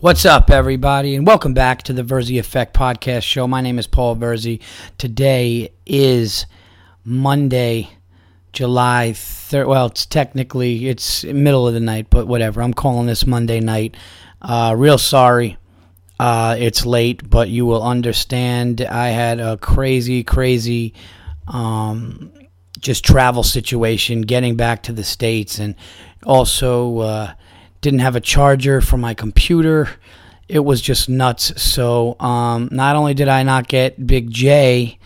What's up, everybody, and welcome back to the Verzi Effect Podcast Show. My name is Paul Verzi. Today is Monday, July 3rd. Well, it's technically it's middle of the night, but whatever. I'm calling this Monday night. Uh, real sorry. Uh, it's late, but you will understand. I had a crazy, crazy, um, just travel situation getting back to the states, and also. Uh, didn't have a charger for my computer. It was just nuts. So um, not only did I not get Big J,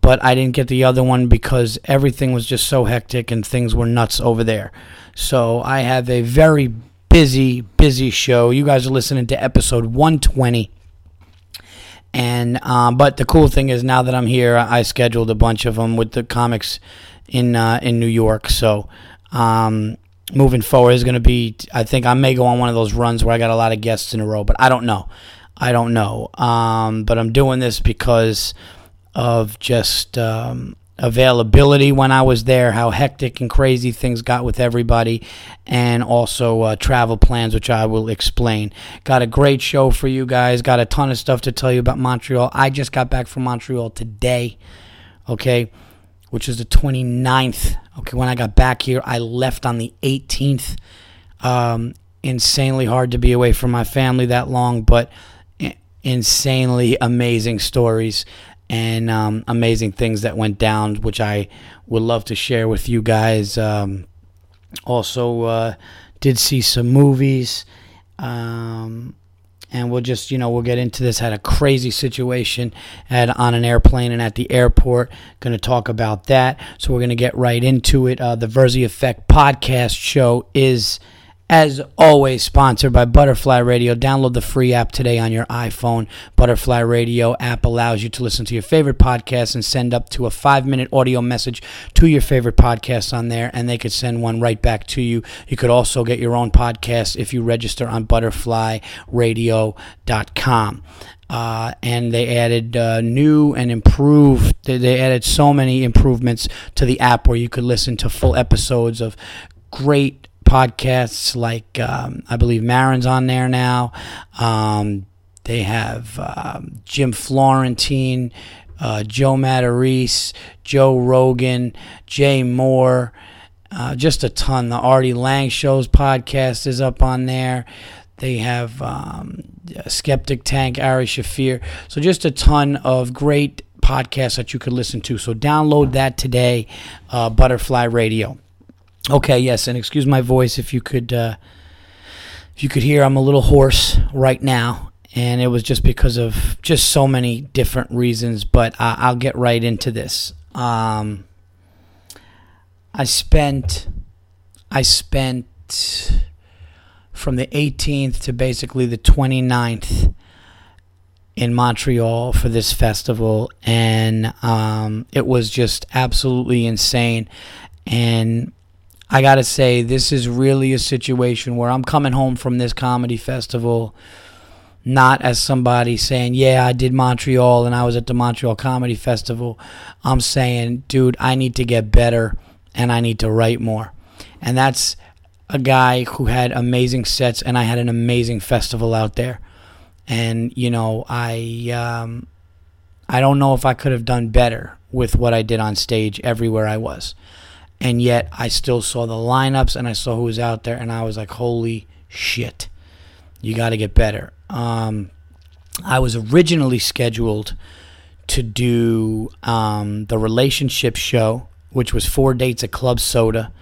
but I didn't get the other one because everything was just so hectic and things were nuts over there. So I have a very busy, busy show. You guys are listening to episode 120. And um, but the cool thing is now that I'm here, I scheduled a bunch of them with the comics in uh, in New York. So um, moving forward is going to be. I think I may go on one of those runs where I got a lot of guests in a row, but I don't know. I don't know. Um, but I'm doing this because of just um, availability when I was there, how hectic and crazy things got with everybody, and also uh, travel plans, which I will explain. Got a great show for you guys. Got a ton of stuff to tell you about Montreal. I just got back from Montreal today. Okay which is the 29th. Okay, when I got back here, I left on the 18th. Um, insanely hard to be away from my family that long, but insanely amazing stories and um, amazing things that went down, which I would love to share with you guys. Um, also, uh, did see some movies. Um, and we'll just you know we'll get into this. Had a crazy situation at on an airplane and at the airport. Going to talk about that. So we're going to get right into it. Uh, the verzi effect podcast show is as always, sponsored by Butterfly Radio. Download the free app today on your iPhone. Butterfly Radio app allows you to listen to your favorite podcasts and send up to a five minute audio message to your favorite podcast on there, and they could send one right back to you. You could also get your own podcast if you register on butterflyradio.com. Uh, and they added uh, new and improved. They added so many improvements to the app where you could listen to full episodes of great podcasts like um, I believe Maron's on there now. Um, they have um, Jim Florentine, uh, Joe Matarese, Joe Rogan, Jay Mohr, uh, just a ton. The Artie Lange Show's podcast is up on there. They have um, Skeptic Tank, Ari Shaffir. So just a ton of great podcasts that you could listen to. So download that today, uh, Butterfly Radio. Okay, yes, and excuse my voice if you could uh, if you could hear I'm a little hoarse right now, and it was just because of just so many different reasons. But I, I'll get right into this. Um, I spent I spent from the 18th to basically the 29th in Montreal for this festival, and um, it was just absolutely insane. And I got to say, this is really a situation where I'm coming home from this comedy festival not as somebody saying, Yeah, I did Montreal and I was at the Montreal Comedy Festival. I'm saying, Dude, I need to get better and I need to write more. And that's a guy who had amazing sets and I had an amazing festival out there. And, you know, I. Um, I don't know if I could have done better with what I did on stage everywhere I was and yet I still saw the lineups and I saw who was out there, and I was like, holy shit, you got to get better. Um, I was originally scheduled to do um, the relationship show, which was four dates at Club Soda,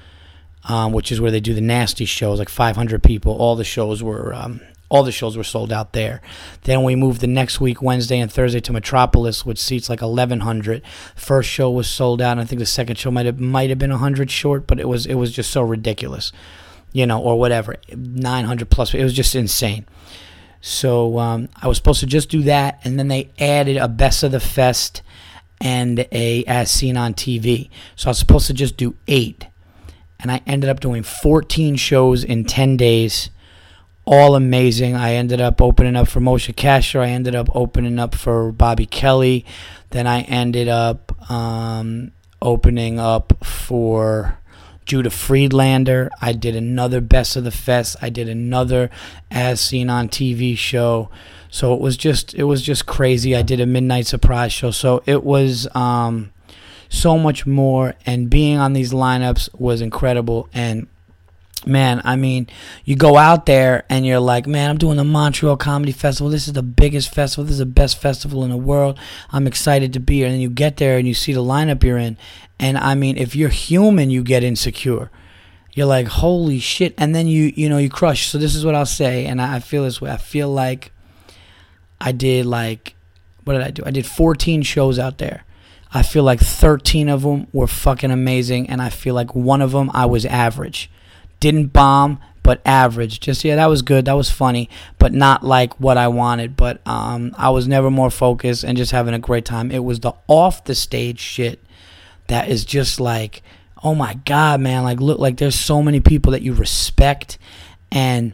um, which is where they do the nasty shows, like 500 people. All the shows were um, all the shows were sold out there. Then we moved the next week, Wednesday and Thursday, to Metropolis, which seats like 1,100. First show was sold out, and I think the second show might have might have been 100 short, but it was it was just so ridiculous, you know, or whatever, 900 plus. It was just insane. So um, I was supposed to just do that, and then they added a Best of the Fest and a As Seen on TV. So I was supposed to just do eight, and I ended up doing 14 shows in 10 days all amazing. I ended up opening up for Moshe Kasher. I ended up opening up for Bobby Kelly. Then I ended up um, opening up for Judah Friedlander. I did another Best of the Fest. I did another As Seen on TV show. So it was just it was just crazy. I did a midnight surprise show. So it was um, so much more. And being on these lineups was incredible. And man, I mean, you go out there and you're like, man, I'm doing the Montreal Comedy Festival. This is the biggest festival. This is the best festival in the world. I'm excited to be here. And then you get there and you see the lineup you're in. And I mean, if you're human, you get insecure. You're like, holy shit. And then you, you know, you crush. So this is what I'll say. And I feel this way. I feel like I did like, what did I do? I did 14 shows out there. I feel like 13 of them were fucking amazing. And I feel like one of them I was average didn't bomb, but average. Just yeah, that was good. That was funny, but not like what I wanted. But um, I was never more focused and just having a great time. It was the off the stage shit that is just like, oh my god, man! Like look, like there's so many people that you respect, and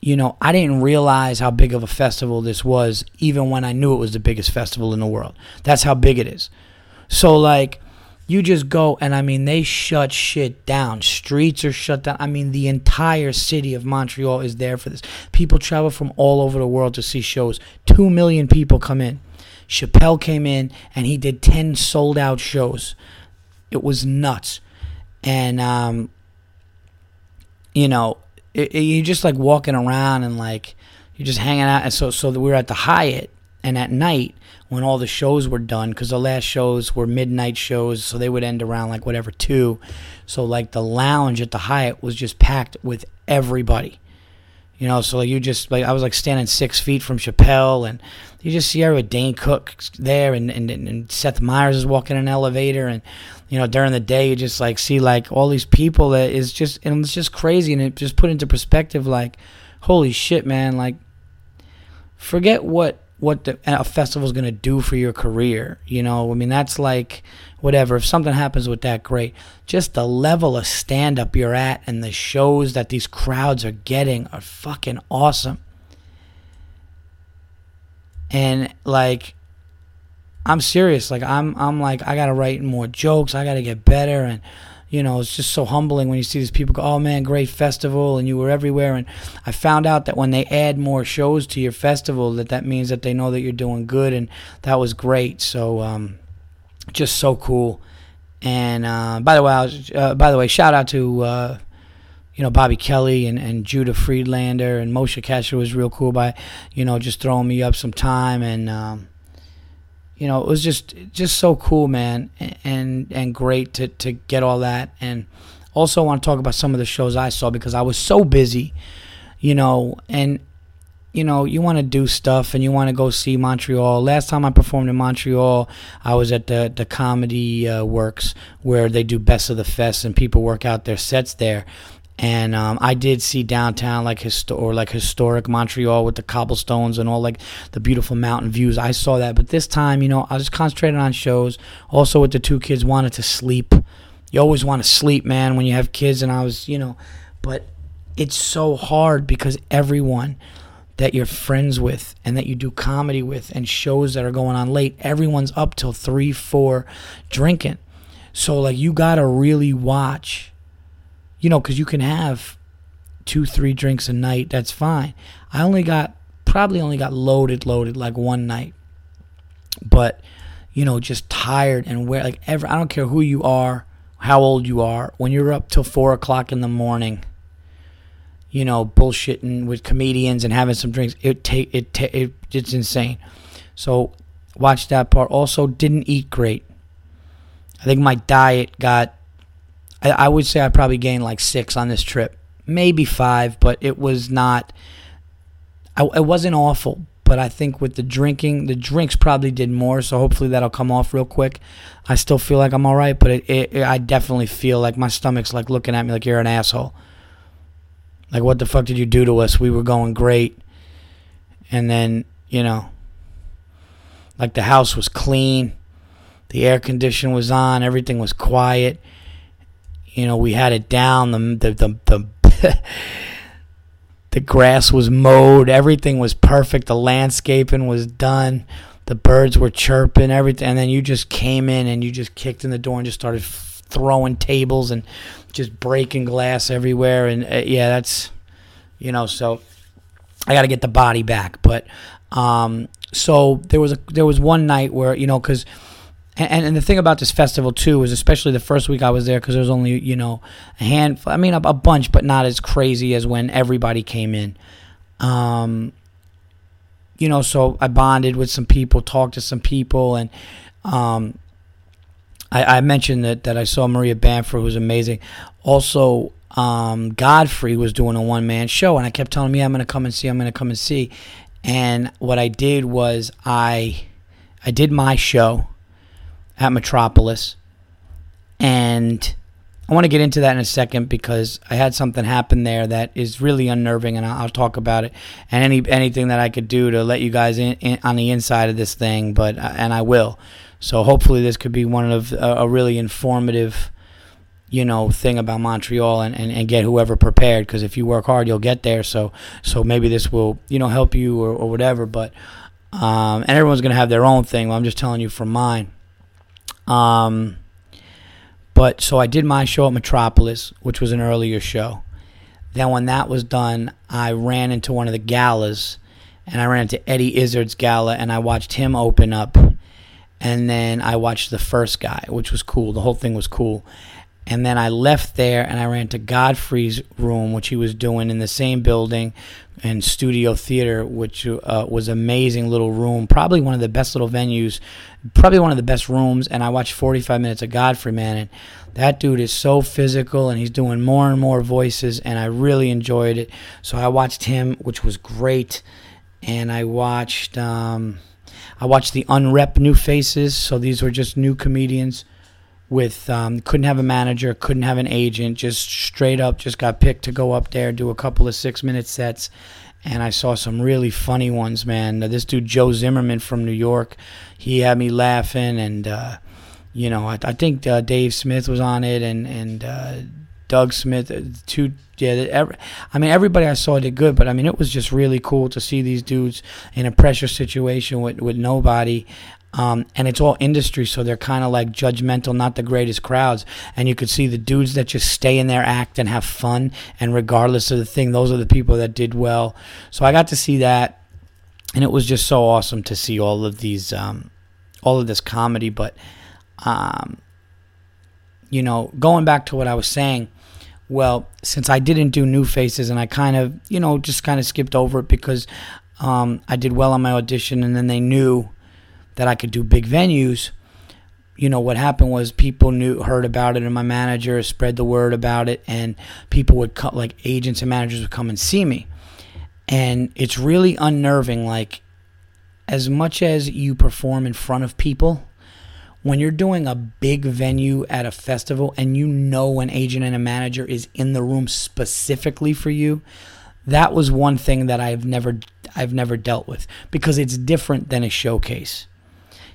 you know I didn't realize how big of a festival this was, even when I knew it was the biggest festival in the world. That's how big it is. So like you just go and I mean they shut shit down. Streets are shut down. I mean the entire city of Montreal is there for this. People travel from all over the world to see shows. 2 million people come in. Chappelle came in and he did 10 sold out shows. It was nuts. And um you know, it, it, you're just like walking around and like you're just hanging out and so so we were at the Hyatt and at night when all the shows were done because the last shows were midnight shows so they would end around like whatever two. So like the lounge at the hyatt was just packed with everybody. You know so like you just like i was like standing six feet from chappelle and you just see everyone dane cook there and, and, and seth meyers is walking in an elevator and you know during the day you just like see like all these people that is just and it's just crazy and it just put into perspective like holy shit man like forget what what the, a festival's going to do for your career. You know, I mean, that's like whatever. If something happens with that, great. Just the level of stand up you're at and the shows that these crowds are getting are fucking awesome. And like, I'm serious. Like, I'm, I'm like, I got to write more jokes. I got to get better. And, you know, it's just so humbling when you see these people go, oh man, great festival, and you were everywhere. And I found out that when they add more shows to your festival, that that means that they know that you're doing good, and that was great. So, um, just so cool. And uh, by the way, was, uh, by the way, shout out to uh, you know Bobby Kelly and, and Judah Friedlander and Moshe Kasher was real cool by you know just throwing me up some time and. Um, you know, it was just just so cool, man, and and great to to get all that. And also I want to talk about some of the shows I saw because I was so busy, you know, and you know, you want to do stuff and you want to go see Montreal. Last time I performed in Montreal, I was at the the Comedy uh, Works where they do Best of the Fest and people work out their sets there and um, I did see downtown like histo- or like historic Montreal with the cobblestones and all like the beautiful mountain views. I saw that, but this time, you know, I was concentrating on shows. Also, with the two kids, wanted to sleep. You always want to sleep, man, when you have kids, and I was, you know, but it's so hard because everyone that you're friends with and that you do comedy with and shows that are going on late, everyone's up till three, four, drinking. So like you gotta really watch you know, because you can have two, three drinks a night. That's fine. I only got, probably only got loaded, loaded like one night. But, you know, just tired and where, like, ever, I don't care who you are, how old you are, when you're up till four o'clock in the morning, you know, bullshitting with comedians and having some drinks, it take it, ta- it it's insane. So, watch that part. Also, didn't eat great. I think my diet got I, I would say I probably gained like six on this trip, maybe five, but it was not. I, it wasn't awful, but I think with the drinking, the drinks probably did more. So hopefully that'll come off real quick. I still feel like I'm all right, but it, it, it, I definitely feel like my stomach's like looking at me like you're an asshole. Like what the fuck did you do to us? We were going great, and then you know, like the house was clean, the air condition was on, everything was quiet you know, we had it down. The the the the, the grass was mowed. Everything was perfect. The landscaping was done. The birds were chirping. Everything, and then you just came in and you just kicked in the door and just started throwing tables and just breaking glass everywhere. And uh, yeah, that's you know. So I got to get the body back. But um, so there was a there was one night where you know because. And, and the thing about this festival too is, especially the first week I was there, because there was only you know a handful. I mean, a, a bunch, but not as crazy as when everybody came in. Um, you know, so I bonded with some people, talked to some people, and um, I, I, mentioned that, that I saw Maria Bamford, who was amazing. Also, um, Godfrey was doing a one man show, and I kept telling me, I'm going to come and see, I'm going to come and see. And what I did was I I did my show at Metropolis, and I want to get into that in a second because I had something happen there that is really unnerving, and I'll, talk about it and any anything that I could do to let you guys in, in, on the inside of this thing. But uh, and I will. So hopefully this could be one of a, a really informative, you know, thing about Montreal and, and, and get whoever prepared because if you work hard, you'll get there. So so maybe this will you know help you or, or whatever. But um, and everyone's gonna have their own thing. I'm just telling you from mine. Um but so I did my show at Metropolis, which was an earlier show. Then when that was done, I ran into one of the galas, and I ran into Eddie Izzard's gala, and I watched him open up. And then I watched the first guy, which was cool. The whole thing was cool. And then I left there and I ran to Godfrey's room, which he was doing in the same building and studio theater, which uh, was amazing little room, probably one of the best little venues, probably one of the best rooms. And I watched 45 minutes of Godfrey, man, and that dude is so physical, and he's doing more and more voices, and I really enjoyed it. So I watched him, which was great, and I watched um, I watched the Unrep New Faces. So these were just new comedians with um, couldn't have a manager, couldn't have an agent, just straight up just got picked to go up there do a couple of six minute sets. And I saw some really funny ones, man. This dude Joe Zimmerman from New York, he had me laughing, and uh, you know I, I think uh, Dave Smith was on it, and and uh, Doug Smith, uh, two yeah. Every, I mean everybody I saw did good, but I mean it was just really cool to see these dudes in a pressure situation with with nobody. Um, and it's all industry, so they're kind of like judgmental, not the greatest crowds. And you could see the dudes that just stay in their act and have fun, and regardless of the thing, those are the people that did well. So I got to see that, and it was just so awesome to see all of these, um, all of this comedy. But, um, you know, going back to what I was saying, well, since I didn't do new faces, and I kind of, you know, just kind of skipped over it because um, I did well on my audition, and then they knew that I could do big venues, you know what happened was people knew heard about it and my manager spread the word about it and people would come like agents and managers would come and see me. And it's really unnerving like as much as you perform in front of people when you're doing a big venue at a festival and you know an agent and a manager is in the room specifically for you that was one thing that I've never I've never dealt with because it's different than a showcase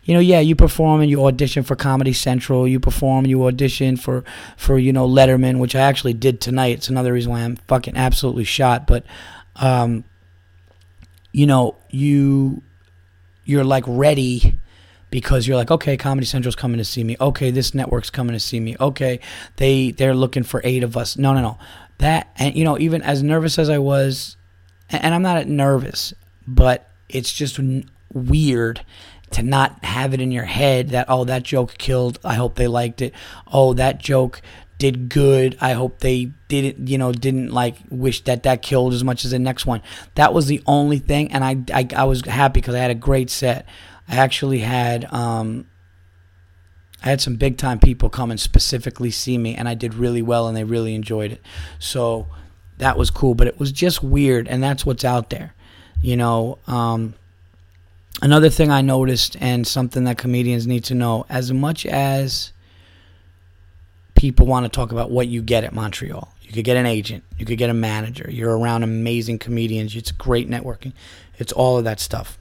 you know, yeah, you perform and you audition for Comedy Central, you perform, you audition for for you know Letterman, which I actually did tonight. It's another reason why I'm fucking absolutely shot. But, um, you know, you you're like ready because you're like, okay, Comedy Central's coming to see me. Okay, this network's coming to see me. Okay, they they're looking for eight of us. No, no, no. That and you know, even as nervous as I was, and I'm not nervous, but it's just weird to not have it in your head that oh that joke killed i hope they liked it oh that joke did good i hope they didn't you know didn't like wish that that killed as much as the next one that was the only thing and i i, I was happy because i had a great set i actually had um I had some big time people come and specifically see me, and I did really well, and they really enjoyed it. So that was cool, but it was just weird, and that's what's out there, you know. Um, another thing I noticed and something that comedians need to know as much as people want to talk about what you get at Montreal. You could get an agent, you could get a manager. You're around amazing comedians. It's great networking. It's all of that stuff.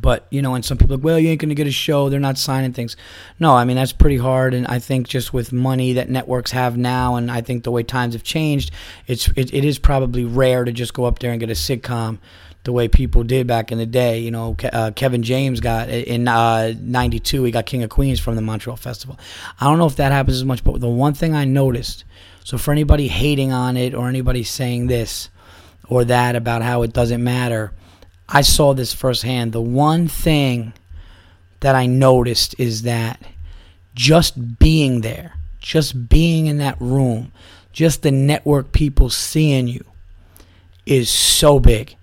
But, you know, and some people like, well, you ain't going to get a show. They're not signing things. No, I mean, that's pretty hard. And I think just with money that networks have now, and I think the way times have changed, it's it, it is probably rare to just go up there and get a sitcom the way people did back in the day. You know, uh, Kevin James got in uh, '92. He got King of Queens from the Montreal Festival. I don't know if that happens as much, but the one thing I noticed. So for anybody hating on it or anybody saying this or that about how it doesn't matter, I saw this firsthand. The one thing that I noticed is that just being there, just being in that room, just the network people seeing you is so big.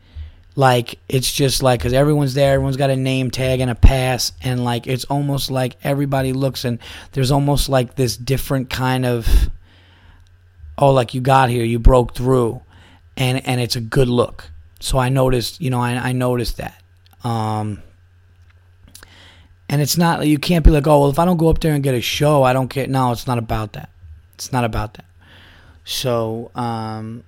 Like, it's just like, because everyone's there, everyone's got a name tag and a pass, and like, it's almost like everybody looks and there's almost like this different kind of, oh, like you got here, you broke through, and, and it's a good look. So I noticed, you know, I, I noticed that. Um, and it's not, you can't be like, oh, well, if I don't go up there and get a show, I don't get, no, it's not about that. It's not about that. So, um,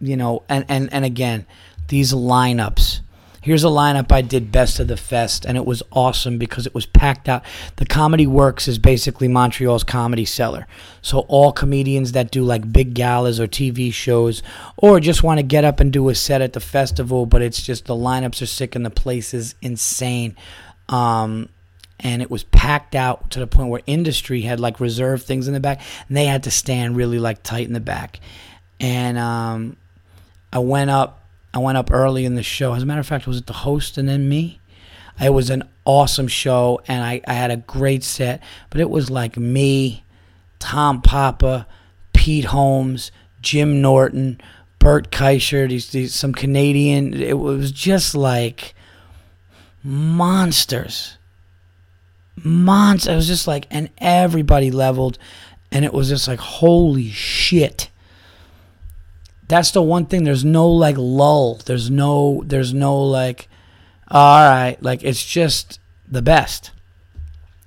you know, and, and, and again, these lineups. Here's a lineup I did best of the fest, and it was awesome because it was packed out. The Comedy Works is basically Montreal's comedy cellar. So all comedians that do like big galas or TV shows, or just want to get up and do a set at the festival, but it's just the lineups are sick and the place is insane. Um, and it was packed out to the point where industry had like reserved things in the back, and they had to stand really like tight in the back. And um, I went up I went up early in the show. As a matter of fact, was it the host and then me? It was an awesome show, and I, I had a great set. But it was like me, Tom Papa, Pete Holmes, Jim Norton, Bert Kreischer, these, these some Canadian. It was just like monsters. Monsters. It was just like, and everybody leveled, and it was just like, holy shit that's the one thing. There's no like lull. There's no there's no like all right, like it's just the best.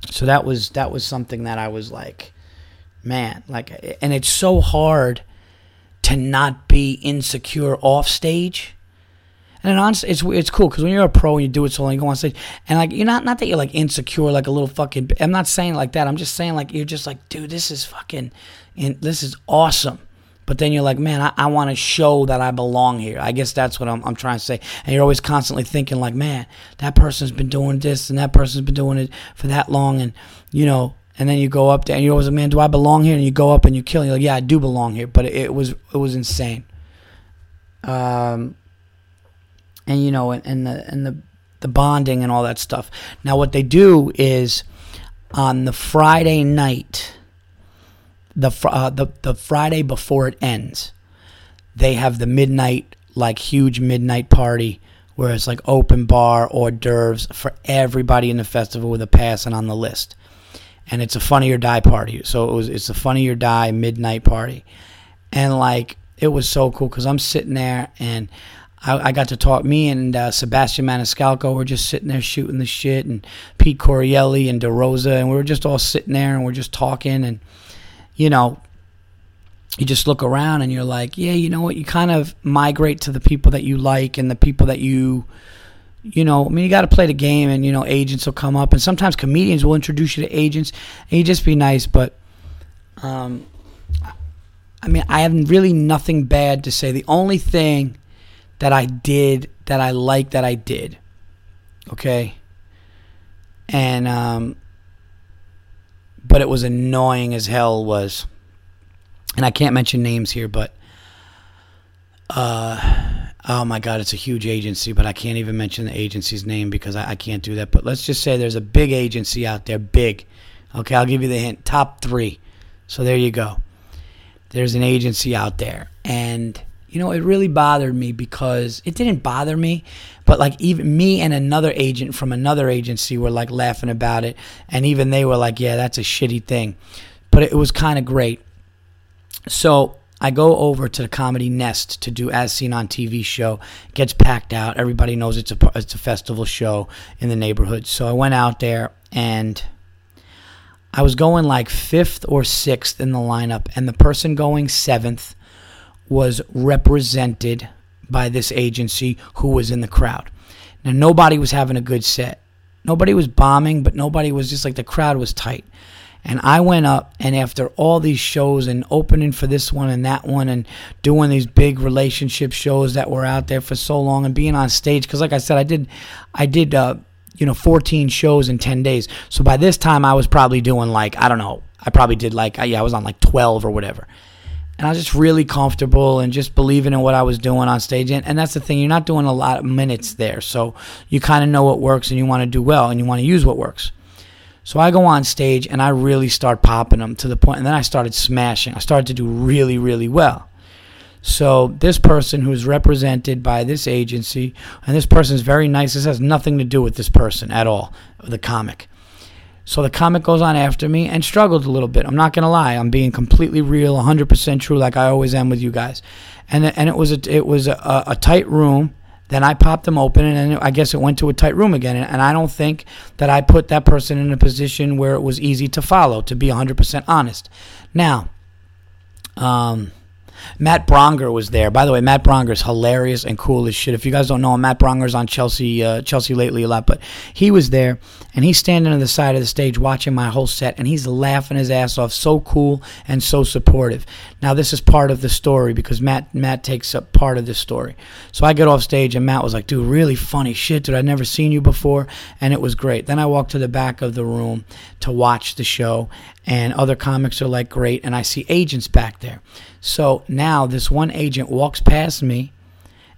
So that was that was something that I was like, man, like and it's so hard to not be insecure off stage. And honestly, it's it's cool because when you're a pro and you do it so long, you go on stage and like you're not not that you're like insecure like a little fucking. I'm not saying like that. I'm just saying like you're just like, dude, this is fucking, and this is awesome. But then you're like, man, I, I want to show that I belong here. I guess that's what I'm, I'm trying to say. And you're always constantly thinking, like, man, that person's been doing this and that person's been doing it for that long. And, you know, and then you go up there and you're always like, man, do I belong here? And you go up and you kill. And you're like, yeah, I do belong here. But it, it was it was insane. Um, and you know, and, and the and the the bonding and all that stuff. Now, what they do is on the Friday night the uh, the the Friday before it ends, they have the midnight like huge midnight party where it's like open bar hors d'oeuvres for everybody in the festival with a pass and on the list. And it's a funny or die party. So it was it's a funny or die midnight party. And like it was so cool because I'm sitting there and I, I, got to talk. Me and uh, Sebastian Maniscalco were just sitting there shooting the shit, and Pete Correale and DeRosa, and we were just all sitting there and we're just talking. And you know, you just look around and you're like, yeah, you know what? You kind of migrate to the people that you like and the people that you, you know, I mean, you got to play the game and, you know, agents will come up and sometimes comedians will introduce you to agents and you just be nice. But, um, I mean, I have really nothing bad to say. The only thing that I did that I like that I did, okay? And, um, but it was annoying as hell was and I can't mention names here, but uh, oh my god, it's a huge agency, but I can't even mention the agency's name because I, I, can't do that. But let's just say there's a big agency out there, big. Okay, I'll give you the hint, top three. So there you go. There's an agency out there, and you know, it really bothered me because it didn't bother me, but like even me and another agent from another agency were like laughing about it, and even they were like, "Yeah, that's a shitty thing," but it was kind of great. So I go over to the Comedy Nest to do As Seen on TV show. Gets packed out. Everybody knows it's a it's a festival show in the neighborhood. So I went out there and I was going like fifth or sixth in the lineup, and the person going seventh was represented by this agency who was in the crowd. Now, nobody was having a good set. Nobody was bombing, but nobody was just like the crowd was tight. And I went up, and after all these shows and opening for this one and that one, and doing these big relationship shows that were out there for so long, and being on stage, because like I said, I did, I did, uh, you know, 14 shows in 10 days. So by this time, I was probably doing like I don't know, I probably did like yeah, I was on like 12 or whatever. And I was just really comfortable and just believing in what I was doing on stage. And, and that's the thing, you're not doing a lot of minutes there. So you kind of know what works and you want to do well and you want to use what works. So I go on stage and I really start popping them to the point, and then I started smashing. I started to do really, really well. So this person who's represented by this agency, and this person is very nice. This has nothing to do with this person at all, the comic. So the comic goes on after me and struggled a little bit. I'm not gonna lie. I'm being completely real, 100% true, like I always am with you guys. And and it was a, it was a, a tight room then I popped them open, and I guess it went to a tight room again. And I don't think that I put that person in a position where it was easy to follow, to be 100% honest. Now, um, Matt Braunger was there. By the way, Matt Braunger is hilarious and cool as shit. If you guys don't know him, Matt Braunger's on Chelsea, uh, Chelsea lately a lot, but he was there, and he's standing on the side of the stage watching my whole set, and he's laughing his ass off. So cool and so supportive. Now this is part of the story because Matt Matt takes up part of the story. So I get off stage, and Matt was like, "Dude, really funny shit, dude. I'd never seen you before," and it was great. Then I walked to the back of the room to watch the show, and other comics are like, "Great," and I see agents back there. So now this one agent walks past me,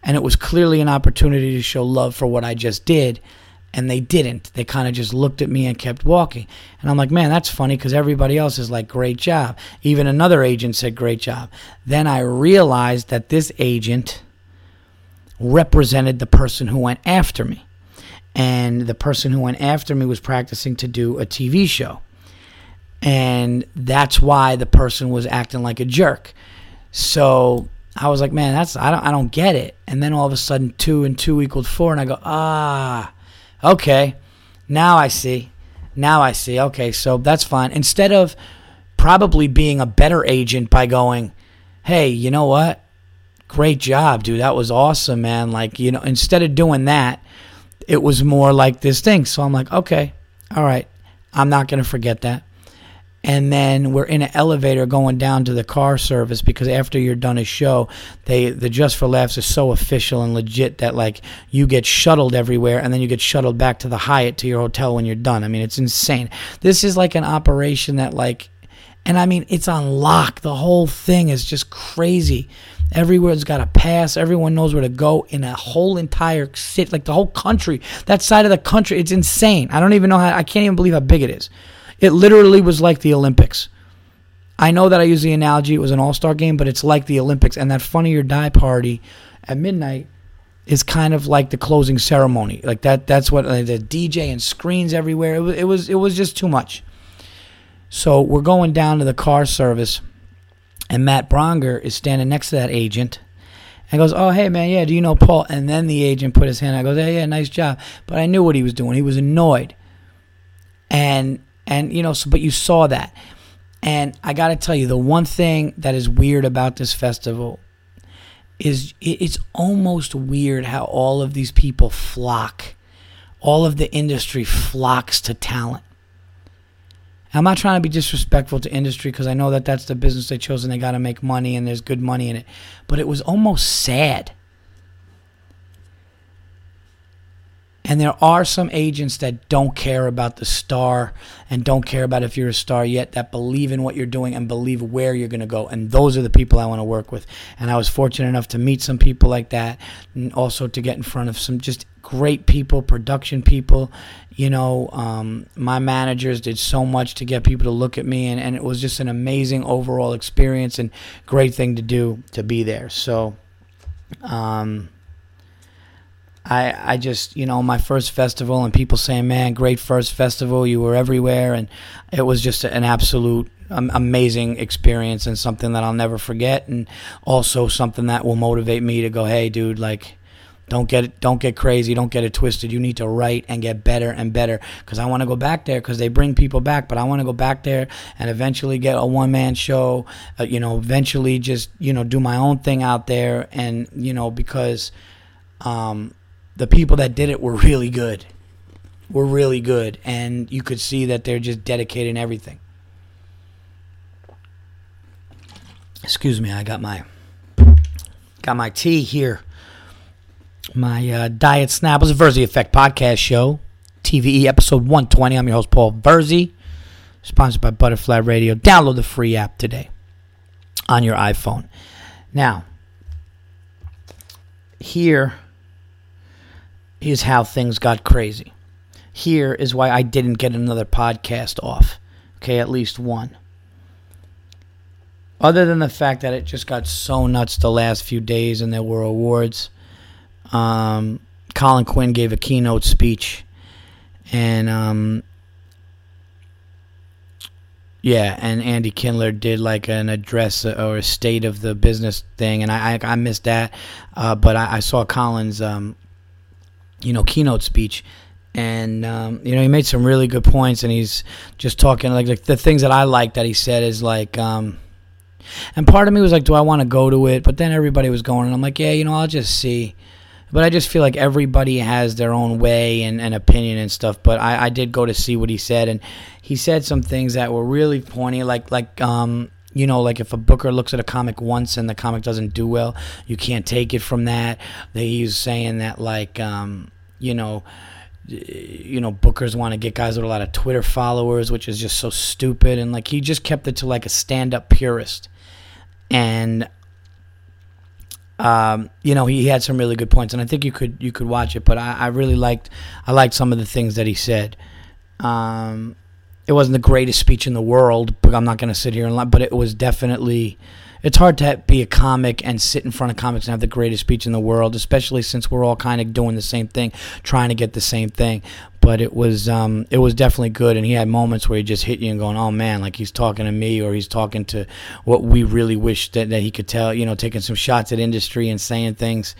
and it was clearly an opportunity to show love for what I just did. And they didn't. They kind of just looked at me and kept walking. And I'm like, man, that's funny because everybody else is like, great job. Even another agent said, great job. Then I realized that this agent represented the person who went after me. And the person who went after me was practicing to do a TV show. And that's why the person was acting like a jerk. So I was like, man, that's I don't I don't get it. And then all of a sudden, two and two equaled four, and I go, ah, okay, now I see, now I see. Okay, so that's fine. Instead of probably being a better agent by going, hey, you know what? Great job, dude. That was awesome, man. Like, you know, instead of doing that, it was more like this thing. So I'm like, okay, all right. I'm not going to forget that and then we're in an elevator going down to the car service because after you're done a show they the just for laughs is so official and legit that like you get shuttled everywhere and then you get shuttled back to the hyatt to your hotel when you're done i mean it's insane this is like an operation that like and i mean it's on lock the whole thing is just crazy Everywhere's got a pass. Everyone knows where to go in a whole entire city, like the whole country. That side of the country, it's insane. I don't even know how. I can't even believe how big it is. It literally was like the Olympics. I know that I use the analogy it was an all star game, but it's like the Olympics. And that Funny or Die party at midnight is kind of like the closing ceremony. Like that. That's what uh, the DJ and screens everywhere. It was, it was. It was just too much. So we're going down to the car service, and Matt Braunger is standing next to that agent. And goes, oh hey man, yeah, do you know Paul? And then the agent put his hand. I goes, hey yeah, nice job. But I knew what he was doing. He was annoyed, and and, you know, so, but you saw that. And I got to tell you, the one thing that is weird about this festival is it's almost weird how all of these people flock. All of the industry flocks to talent. I'm not trying to be disrespectful to industry because I know that that's the business they chose and they got to make money and there's good money in it. But it was almost sad And there are some agents that don't care about the star and don't care about if you're a star yet, that believe in what you're doing and believe where you're going to go. And those are the people I want to work with. And I was fortunate enough to meet some people like that and also to get in front of some just great people, production people. You know, um, my managers did so much to get people to look at me, and, and it was just an amazing overall experience and great thing to do to be there. So, um, I, I just, you know, my first festival and people saying, man, great first festival. You were everywhere. And it was just an absolute amazing experience and something that I'll never forget. And also something that will motivate me to go, hey, dude, like, don't get don't get crazy, don't get it twisted. You need to write and get better and better because I want to go back there because they bring people back, but I want to go back there and eventually get a one man show. Uh, you know, eventually just you know do my own thing out there, and you know because um, the people that did it were really good. Were really good, and you could see that they're just dedicating everything. Excuse me, I got my got my tea here. My uh, diet snap was a Verzi Effect podcast show, TVE episode 120. I'm your host Paul Verzi, sponsored by Butterfly Radio. Download the free app today on your iPhone. Now, here is how things got crazy. Here is why I didn't get another podcast off. Okay, at least one. Other than the fact that it just got so nuts the last few days and there were awards, um, Colin Quinn gave a keynote speech. And um, yeah, and Andy Kindler did like an address or a state of the business thing, and I I, missed that, uh, but I, I, saw Colin's um, you know keynote speech, and um, you know he made some really good points, and he's just talking like, like the things that I like that he said is like. Um, and part of me was like, do I want to go to it? But then everybody was going, and I'm like, yeah, you know, I'll just see. But I just feel like everybody has their own way and, and opinion and stuff. But I, I did go to see what he said, and he said some things that were really pointy, like like um you know, like if a booker looks at a comic once and the comic doesn't do well, you can't take it from that. He's saying that like um you know you know bookers want to get guys with a lot of twitter followers which is just so stupid and like he just kept it to like a stand-up purist and um, you know, he had some really good points, and I think you could you could watch it. But I, I really liked I liked some of the things that he said. Um, it wasn't the greatest speech in the world, but I'm not going to sit here and lie. But it was definitely. It's hard to be a comic and sit in front of comics and have the greatest speech in the world, especially since we're all kind of doing the same thing, trying to get the same thing but it was um, it was definitely good. And he had moments where he just hit you and going, "Oh man!" Like he's talking to me, or he's talking to what we really wish that, that he could tell. You know, taking some shots at industry and saying things.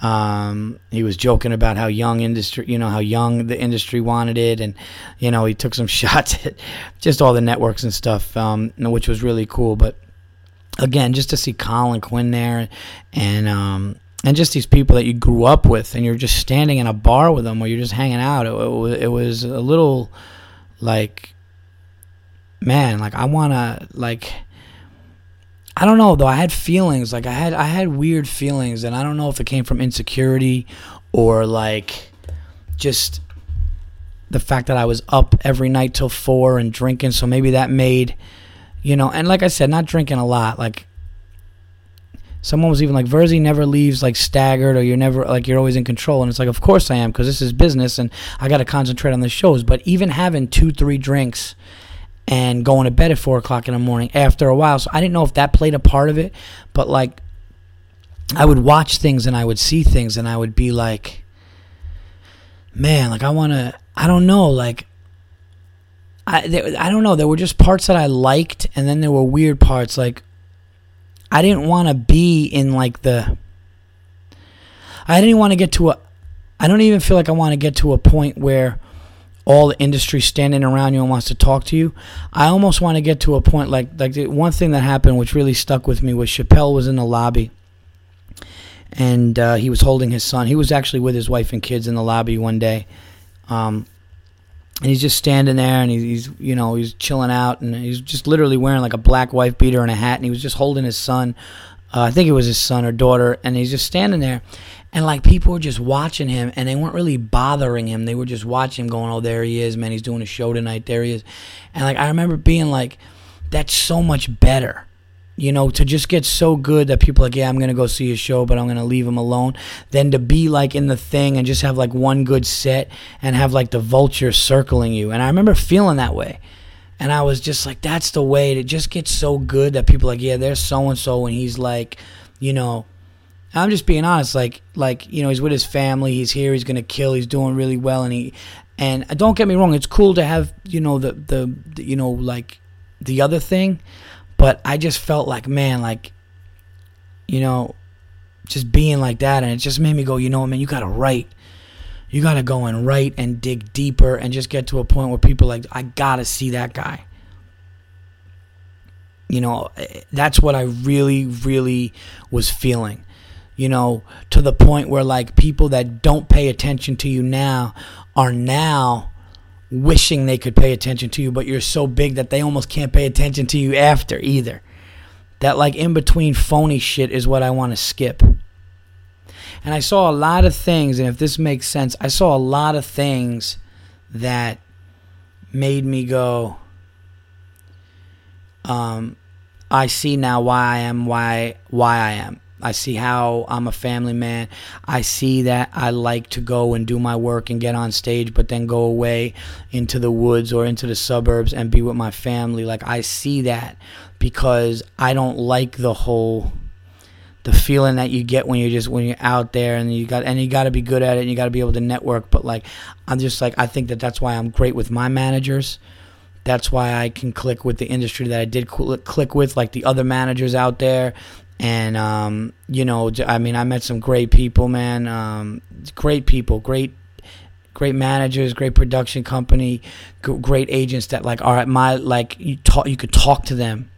Um, he was joking about how young industry, you know, how young the industry wanted it, and you know, he took some shots at just all the networks and stuff, um, which was really cool. But again, just to see Colin Quinn there, and um, and just these people that you grew up with, and you're just standing in a bar with them, or you're just hanging out. It, it, it was a little like, man, like I wanna like. I don't know though. I had feelings like I had I had weird feelings, and I don't know if it came from insecurity or like just the fact that I was up every night till four and drinking. So maybe that made, you know, and like I said, not drinking a lot. Like someone was even like Verzi never leaves like staggered or you're never like you're always in control and it's like of course I am because this is business and I got to concentrate on the shows but even having two three drinks and going to bed at four o'clock in the morning after a while so I didn't know if that played a part of it but like I would watch things and I would see things and I would be like man like I want to I don't know like I, I don't know. There were just parts that I liked, and then there were weird parts. Like I didn't want to be in like the. I didn't want to get to a. I don't even feel like I want to get to a point where all the industry standing around you and wants to talk to you. I almost want to get to a point like like the one thing that happened which really stuck with me was Chappelle was in the lobby and uh, he was holding his son. He was actually with his wife and kids in the lobby one day. Um, and he's just standing there and he's, you know he's chilling out and he's just literally wearing like a black wife beater and a hat and he was just holding his son uh, i think it was his son or daughter and he's just standing there and like people were just watching him and they weren't really bothering him they were just watching him going oh there he is man he's doing a show tonight there he is and like i remember being like that's so much better you know, to just get so good that people like, yeah, I'm gonna go see a show, but I'm gonna leave him alone. than to be like in the thing and just have like one good set and have like the vulture circling you. And I remember feeling that way. And I was just like, that's the way to just get so good that people like, yeah, there's so and so, and he's like, you know, I'm just being honest, like, like you know, he's with his family, he's here, he's gonna kill, he's doing really well, and he, and uh, don't get me wrong, it's cool to have, you know, the the, the you know, like the other thing but I just felt like, man, like, you know, just being like that. And it just made me go, you know, man, you got to write. You got to go and write and dig deeper and just get to a point where people like, I got to see that guy. You know, eh, that's what I really, really was feeling. You know, to the point where like people that don't pay attention to you now are now wishing they could pay attention to you, but you're so big that they almost can't pay attention to you after either. That like in between phony shit is what I want to skip. And I saw a lot of things, and if this makes sense, I saw a lot of things that made me go, um, I see now why I am why why I am. I see how I'm a family man. I see that I like to go and do my work and get on stage, but then go away into the woods or into the suburbs and be with my family. Like, I see that because I don't like the whole the feeling that you get when you're just when you're out there and you got and you got to be good at it and you got to be able to network but like I'm just like I think that that's why I'm great with my managers that's why I can click with the industry that I did click with like the other managers out there and um, you know I mean I met some great people man um, great people great great managers great production company great agents that like are at my like you talk you could talk to them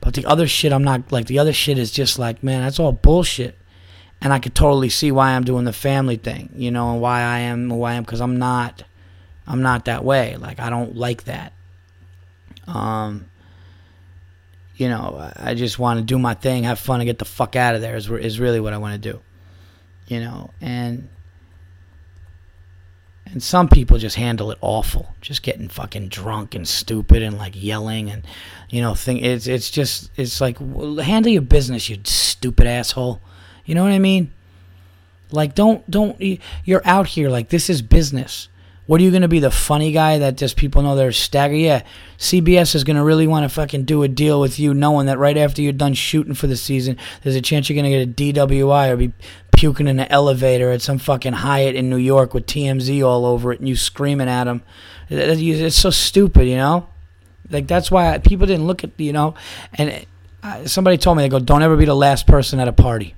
but the other shit, I'm not like the other shit is just like, man, that's all bullshit. And I could totally see why I'm doing the family thing, you know, and why I am who I am because I'm not, I'm not that way. Like I don't like that. Um, you know, I just want to do my thing, have fun, and get the fuck out of there. Is is really what I want to do. You know, and and some people just handle it awful, just getting fucking drunk and stupid and like yelling and you know, thing. It's it's just it's like handle your business, you stupid asshole. You know what I mean? Like don't don't you're out here like this is business. What are you going to be the funny guy that just people know they're stagger? Yeah, CBS is going to really want to fucking do a deal with you, knowing that right after you're done shooting for the season, there's a chance you're going to get a DWI or be puking in an elevator at some fucking Hyatt in New York with TMZ all over it and you screaming at them. It's so stupid, you know? Like, that's why people didn't look at, you know? And uh, somebody told me, they go, don't ever be the last person at a party,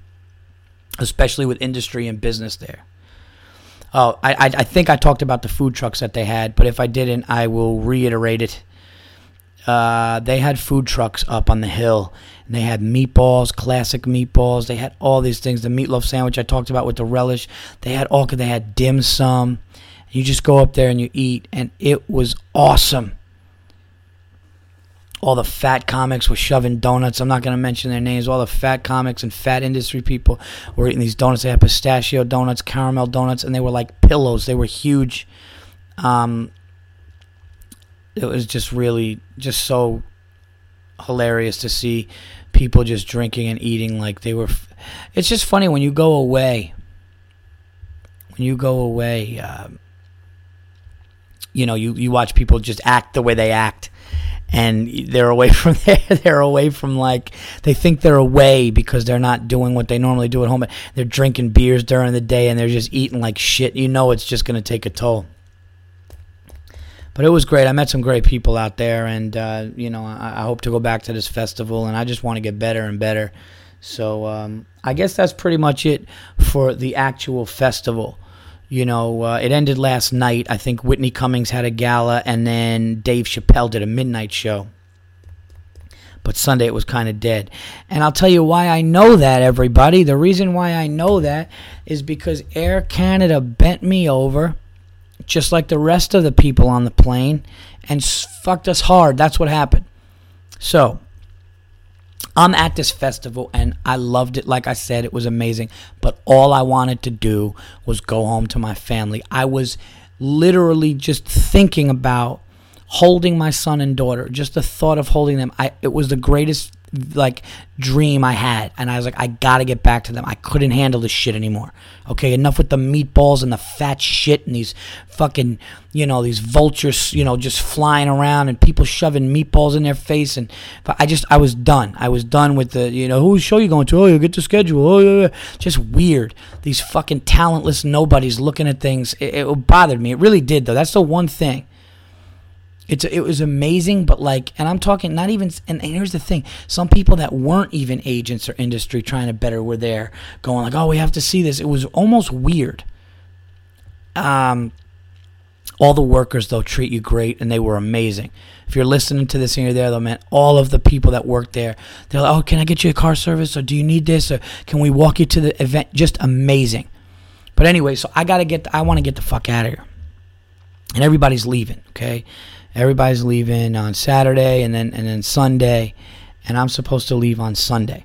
especially with industry and business there. Oh, I, I, I think I talked about the food trucks that they had, but if I didn't, I will reiterate it. Uh, they had food trucks up on the hill, and they had meatballs, classic meatballs. They had all these things. The meatloaf sandwich I talked about with the relish. They had all. They had dim sum. You just go up there and you eat, and it was awesome. All the fat comics were shoving donuts. I'm not going to mention their names. All the fat comics and fat industry people were eating these donuts. They had pistachio donuts, caramel donuts, and they were like pillows. They were huge. Um, it was just really just so hilarious to see people just drinking and eating like they were. F- it's just funny when you go away. When you go away, uh, you know, you, you watch people just act the way they act. And they're away from there. They're away from like they think they're away because they're not doing what they normally do at home. They're drinking beers during the day and they're just eating like shit. You know, it's just going to take a toll but it was great. I met some great people out there, and uh, you know, I, I, hope to go back to this festival, and I just want to get better and better. So um, I guess that's pretty much it for the actual festival. You know, uh, it ended last night. I think Whitney Cummings had a gala, and then Dave Chappelle did a midnight show. But Sunday it was kind of dead. And I'll tell you why I know that, everybody. The reason why I know that is because Air Canada bent me over just like the rest of the people on the plane, and fucked us hard. That's what happened. So, I'm at this festival and I loved it. Like I said, it was amazing. But all I wanted to do was go home to my family. I was literally just thinking about holding my son and daughter. Just the thought of holding them. I it was the greatest like dream I had, and I was like, I gotta get back to them. I couldn't handle this shit anymore. Okay, enough with the meatballs and the fat shit and these fucking, you know, these vultures, you know, just flying around and people shoving meatballs in their face. And I just, I was done. I was done with the, you know, whose show you going to? Oh, you get the schedule. Oh, yeah, yeah. Just weird. These fucking talentless nobodies looking at things. It, it bothered me. It really did, though. That's the one thing it's it was amazing, but like, and I'm talking not even. And, and, here's the thing: some people that weren't even agents or industry trying to better were there, going like, "Oh, we have to see this." It was almost weird. Um, all the workers though treat you great, and they were amazing. If you're listening to this and you're there, though, man, all of the people that work there, they're like, "Oh, can I get you a car service? Or do you need this? Or can we walk you to the event?" Just amazing. But anyway, so I gotta get. I want to get the fuck out of here, and everybody's leaving. Okay Everybody's leaving on Saturday and then and then Sunday, and I'm supposed to leave on Sunday.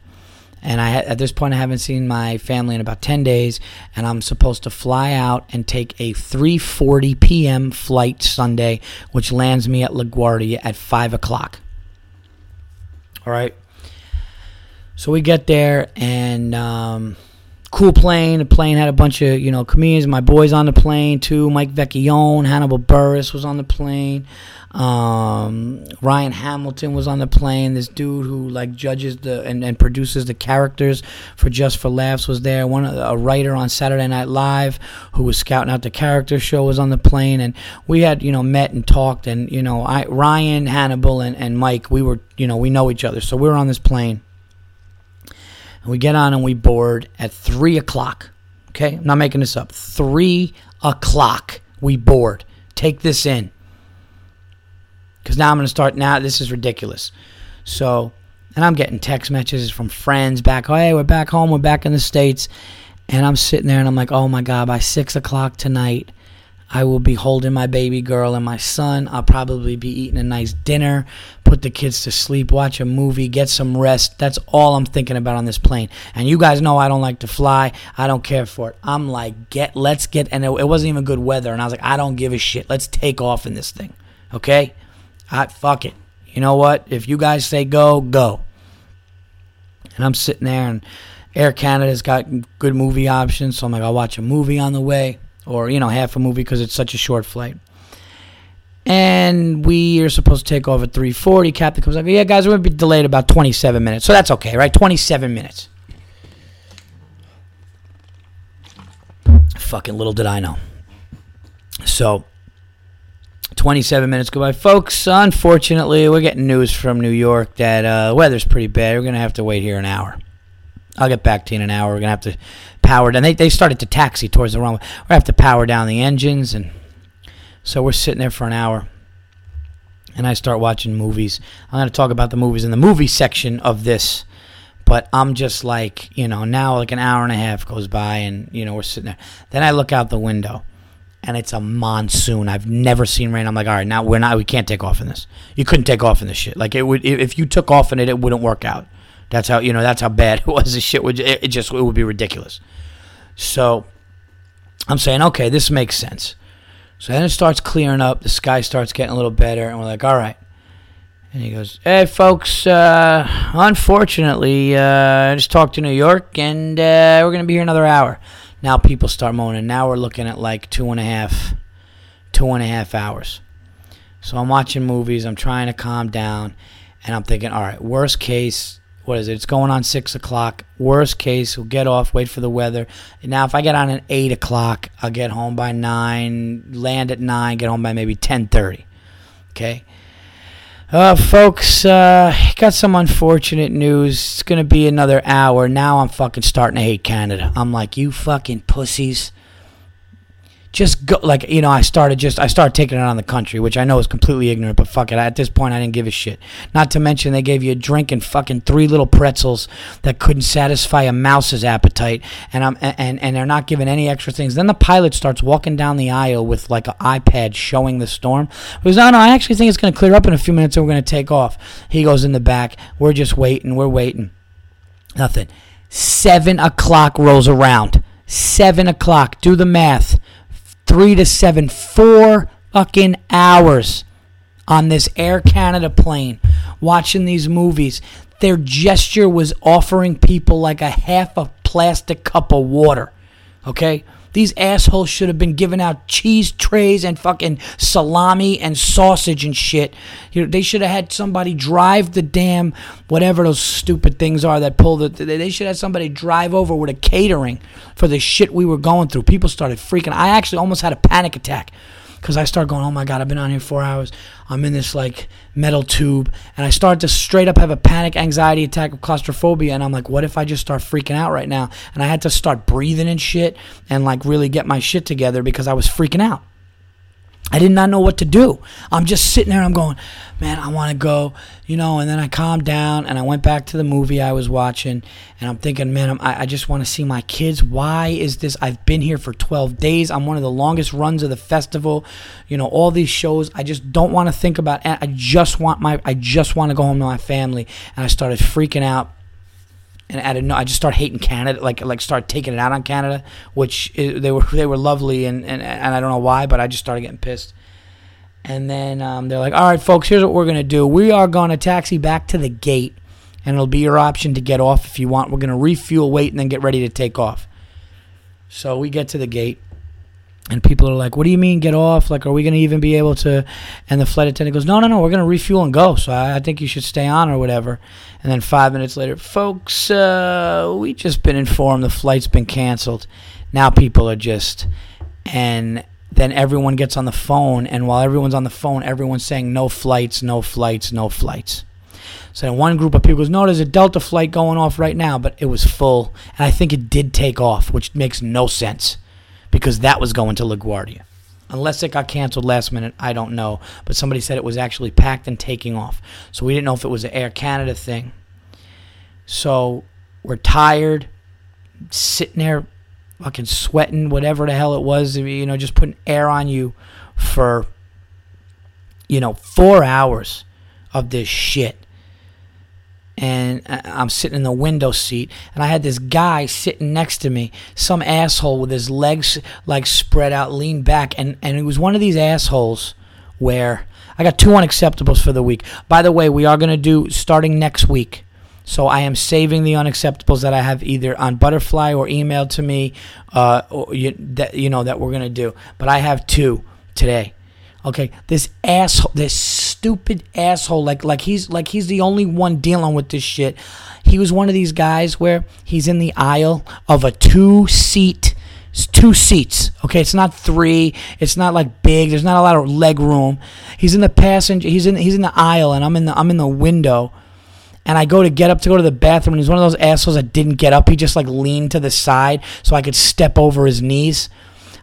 And I at this point I haven't seen my family in about 10 days and I'm supposed to fly out and take a 3:40 p.m. flight Sunday, which lands me at LaGuardia at five o'clock. All right. So we get there and um, cool plane. The plane had a bunch of you know comedians. My boys on the plane too. Mike Vecchione, Hannibal Buress was on the plane. Um, Ryan Hamilton was on the plane. This dude who like judges the and, and produces the characters for Just for Laughs was there. One a writer on Saturday Night Live who was scouting out the character show was on the plane, and we had you know met and talked. And you know I Ryan Hannibal and, and Mike we were you know we know each other, so we were on this plane. We get on and we board at three o'clock. Okay, I'm not making this up. Three o'clock we board. Take this in because now I'm going to start. Now this is ridiculous. So, and I'm getting text messages from friends back. Hey, we're back home. We're back in the states, and I'm sitting there and I'm like, oh my god, by six o'clock tonight, I will be holding my baby girl and my son. I'll probably be eating a nice dinner, put the kids to sleep, watch a movie, get some rest. That's all I'm thinking about on this plane. And you guys know I don't like to fly. I don't care for it. I'm like, get, let's get, and it, it wasn't even good weather. And I was like, I don't give a shit. Let's take off in this thing. Okay? I fuck it. You know what? If you guys say go, go. And I'm sitting there, and Air Canada's got good movie options, so I'm like, I'll watch a movie on the way, or you know, half a movie because it's such a short flight. And we are supposed to take off at 3:40. Captain comes like, "Yeah, guys, we're gonna be delayed about 27 minutes, so that's okay, right? 27 minutes." Fucking little did I know. So 27 minutes go by. Folks, unfortunately, we're getting news from New York that uh, the weather's pretty bad. We're going to have to wait here an hour. I'll get back to you in an hour. We're going to have to power down. They, they started to taxi towards the. We're going to have to power down the engines. And so we're sitting there for an hour. And I start watching movies. I'm going to talk about the movies in the movie section of this. But I'm just like, you know, now like an hour and a half goes by and, you know, we're sitting there. Then I look out the window and it's a monsoon. I've never seen rain. I'm like, all right, now we're not. We can't take off in this. You couldn't take off in this shit. Like it would if you took off in it, it wouldn't work out. That's how you know. That's how bad it was. The shit would it just it would be ridiculous. So I'm saying, okay, this makes sense. So then it starts clearing up. The sky starts getting a little better, and we're like, all right. And he goes, "Hey, folks. Uh, unfortunately, uh, I just talked to New York, and uh, we're gonna be here another hour." Now people start moaning. Now we're looking at like two and a half, two and a half hours. So I'm watching movies. I'm trying to calm down, and I'm thinking, all right, worst case, what is it? It's going on six o'clock. Worst case, we'll get off, wait for the weather. Now, if I get on at eight o'clock, I'll get home by nine, land at nine, get home by maybe ten thirty. Okay. Uh, folks, uh, got some unfortunate news. It's gonna be another hour. Now I'm fucking starting to hate Canada. I'm like, you fucking pussies just go like you know i started just i started taking it on the country which i know is completely ignorant but fuck it. At this point i didn't give a shit. Not to mention they gave you a drink and fucking three little pretzels that couldn't satisfy a mouse's appetite and i'm and and they're not giving any extra things. Then the pilot starts walking down the aisle with like an ipad showing the storm. He goes no no i actually think it's going to clear up in a few minutes and we're going to take off. He goes in the back we're just waiting we're waiting. Nothing. Seven o'clock rolls around. Seven o'clock. Do the math three to seven, four fucking hours on this Air Canada plane watching these movies. Their gesture was offering people like a half a plastic cup of water. Okay? These assholes should have been giving out cheese trays and fucking salami and sausage and shit. You know, they should have had somebody drive the damn whatever those stupid things are that pull the. They should have somebody drive over with a catering for the shit we were going through. People started freaking. I actually almost had a panic attack because I start going, oh my god, I've been on here four hours. I'm in this like metal tube, and I start to straight up have a panic anxiety attack of claustrophobia, and I'm like, what if I just start freaking out right now? And I had to start breathing and shit, and like really get my shit together because I was freaking out. I did not know what to do. I'm just sitting there. I'm going, man, I want to go, you know. And then I calmed down and I went back to the movie I was watching, and I'm thinking, man, I'm, I, I just want to see my kids. Why is this? I've been here for 12 days. I'm one of the longest runs of the festival. You know, all these shows. I just don't want to think about. I just want my. I just want to go home to my family. And I started freaking out and didn't. I just started hating Canada, like like start taking it out on Canada, which they were they were lovely, and, and and I don't know why, but I just started getting pissed. And then um, they're like, "All right, folks, here's what we're gonna do. We are gonna taxi back to the gate, and it'll be your option to get off if you want. We're gonna refuel, wait, and then get ready to take off." So we get to the gate, and people are like, "What do you mean get off? Like, are we gonna even be able to?" And the flight attendant goes, "No, no, no. We're gonna refuel and go. So I, I think you should stay on or whatever." And then five minutes later, folks, uh, we just been informed the flight's been canceled. Now people are just, and then everyone gets on the phone, and while everyone's on the phone, everyone's saying no flights, no flights, no flights. So then one group of people goes, no, there's a Delta flight going off right now, but it was full, and I think it did take off, which makes no sense because that was going to LaGuardia. Unless it got canceled last minute, I don't know. But somebody said it was actually packed and taking off. So we didn't know if it was an Air Canada thing. So we're tired, sitting there fucking sweating, whatever the hell it was, you know, just putting air on you for, you know, four hours of this shit and I'm sitting in the window seat, and I had this guy sitting next to me, some asshole with his legs like spread out, leaned back, and and it was one of these assholes where I got two unacceptables for the week. By the way, we are gonna do starting next week. So I am saving the unacceptables that I have either on Butterfly or emailed to me, uh, or you, that you know that we're gonna do. But I have two today. Okay, this asshole, this stupid asshole, like like he's like he's the only one dealing with this shit. He was one of these guys where he's in the aisle of a two seat two seats. Okay, it's not three. It's not like big. There's not a lot of leg room. He's in the passenger. He's in he's in the aisle, and I'm in the I'm in the window. And I go to get up to go to the bathroom, and he's one of those assholes that didn't get up. He just like leaned to the side so I could step over his knees.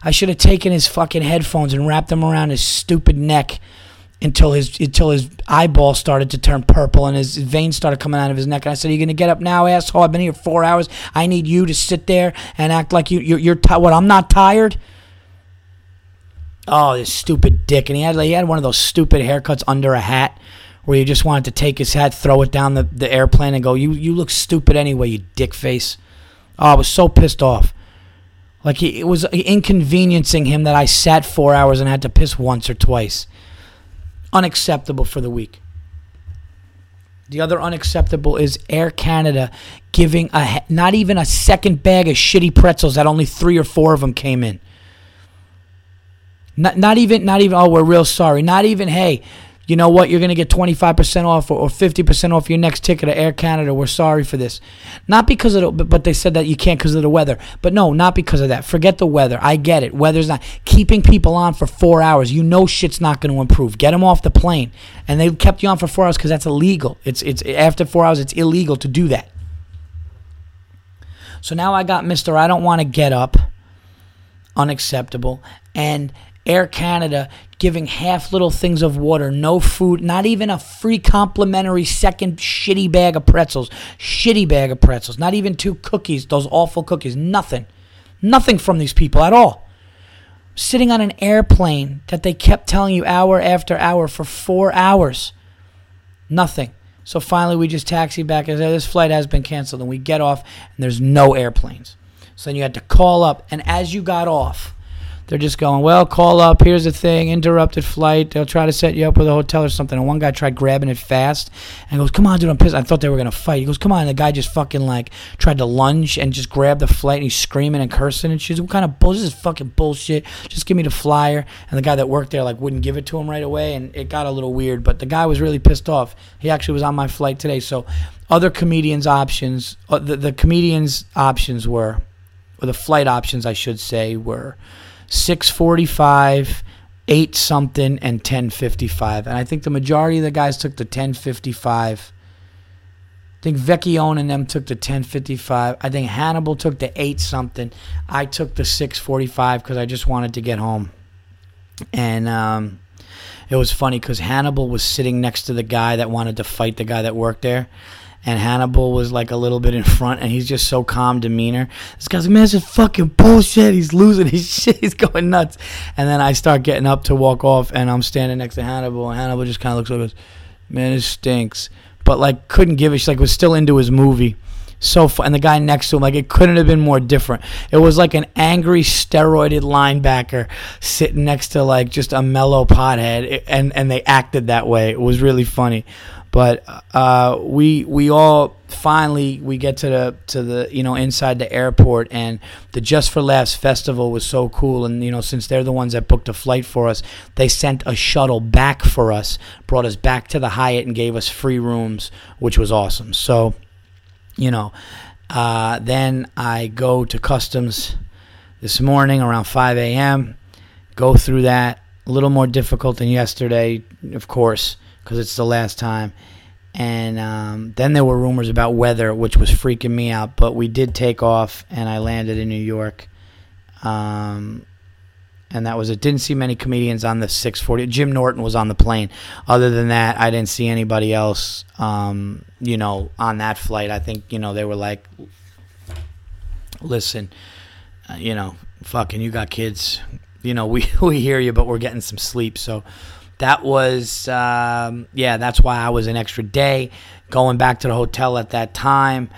I should have taken his fucking headphones and wrapped them around his stupid neck until his until his eyeball started to turn purple and his veins started coming out of his neck. And I said, "Are you gonna get up now, asshole? I've been here four hours. I need you to sit there and act like you you're, you're what? I'm not tired." Oh, this stupid dick! And he had he had one of those stupid haircuts under a hat, where you just wanted to take his hat, throw it down the, the airplane, and go, "You you look stupid anyway, you dick face." Oh, I was so pissed off. Like he, it was inconveniencing him that I sat four hours and had to piss once or twice. Unacceptable for the week. The other unacceptable is Air Canada giving a not even a second bag of shitty pretzels that only three or four of them came in. Not, not even not even oh we're real sorry. Not even hey you know what, you're going to get 25% off or, 50% off your next ticket to Air Canada. We're sorry for this. Not because of the, but they said that you can't because of the weather. But no, not because of that. Forget the weather. I get it. Weather's not. Keeping people on for four hours, you know shit's not going to improve. Get them off the plane. And they kept you on for four hours because that's illegal. It's, it's, after four hours, it's illegal to do that. So now I got Mr. I don't want to get up. Unacceptable. And Air Canada giving half little things of water, no food, not even a free complimentary second shitty bag of pretzels, shitty bag of pretzels, not even two cookies, those awful cookies, nothing. Nothing from these people at all. Sitting on an airplane that they kept telling you hour after hour for four hours. Nothing. So finally, we just taxi back and say, This flight has been canceled. And we get off, and there's no airplanes. So then you had to call up. And as you got off, they're just going, well, call up. Here's the thing, interrupted flight. They'll try to set you up with a hotel or something. And one guy tried grabbing it fast and goes, come on, dude, I'm pissed. I thought they were gonna fight. He goes, come on. And the guy just fucking like tried to lunge and just grab the flight. And he's screaming and cursing and she's what kind of bullshit? This is fucking bullshit. Just give me the flyer. And the guy that worked there like wouldn't give it to him right away, and it got a little weird. But the guy was really pissed off. He actually was on my flight today. So other comedians' options, uh, the the comedians' options were, or the flight options, I should say, were 645, 8 something, and 1055. And I think the majority of the guys took the 1055. I think Vecchione and them took the 1055. I think Hannibal took the 8 something. I took the 645 because I just wanted to get home. and um, it was funny because Hannibal was sitting next to the guy that wanted to fight the guy that worked there. And Hannibal was like a little bit in front, and he's just so calm demeanor. This guy's like, man, this is fucking bullshit. He's losing his shit. He's going nuts. And then I start getting up to walk off, and I'm standing next to Hannibal, and Hannibal just kind of looks over goes, man, this stinks. But like, couldn't give a shit. Like, was still into his movie so. And the guy next to him, like it couldn't have been more different. It was like an angry steroided linebacker sitting next to like just a mellow pothead, and and they acted that way. It was really funny. But uh, we we all finally we get to the to the you know inside the airport and the Just for Laughs festival was so cool and you know since they're the ones that booked a flight for us they sent a shuttle back for us brought us back to the Hyatt and gave us free rooms which was awesome so you know. Uh, then I go to customs this morning around 5 a.m. Go through that. A little more difficult than yesterday, of course, because it's the last time. And um, then there were rumors about weather, which was freaking me out. But we did take off, and I landed in New York. Um, and that was it. Didn't see many comedians on the 640. Jim Norton was on the plane. Other than that, I didn't see anybody else. Um, you know, on that flight, I think you know they were like, "Listen, uh, you know, fucking, you got kids. You know, we we hear you, but we're getting some sleep." So that was um, yeah. That's why I was an extra day going back to the hotel at that time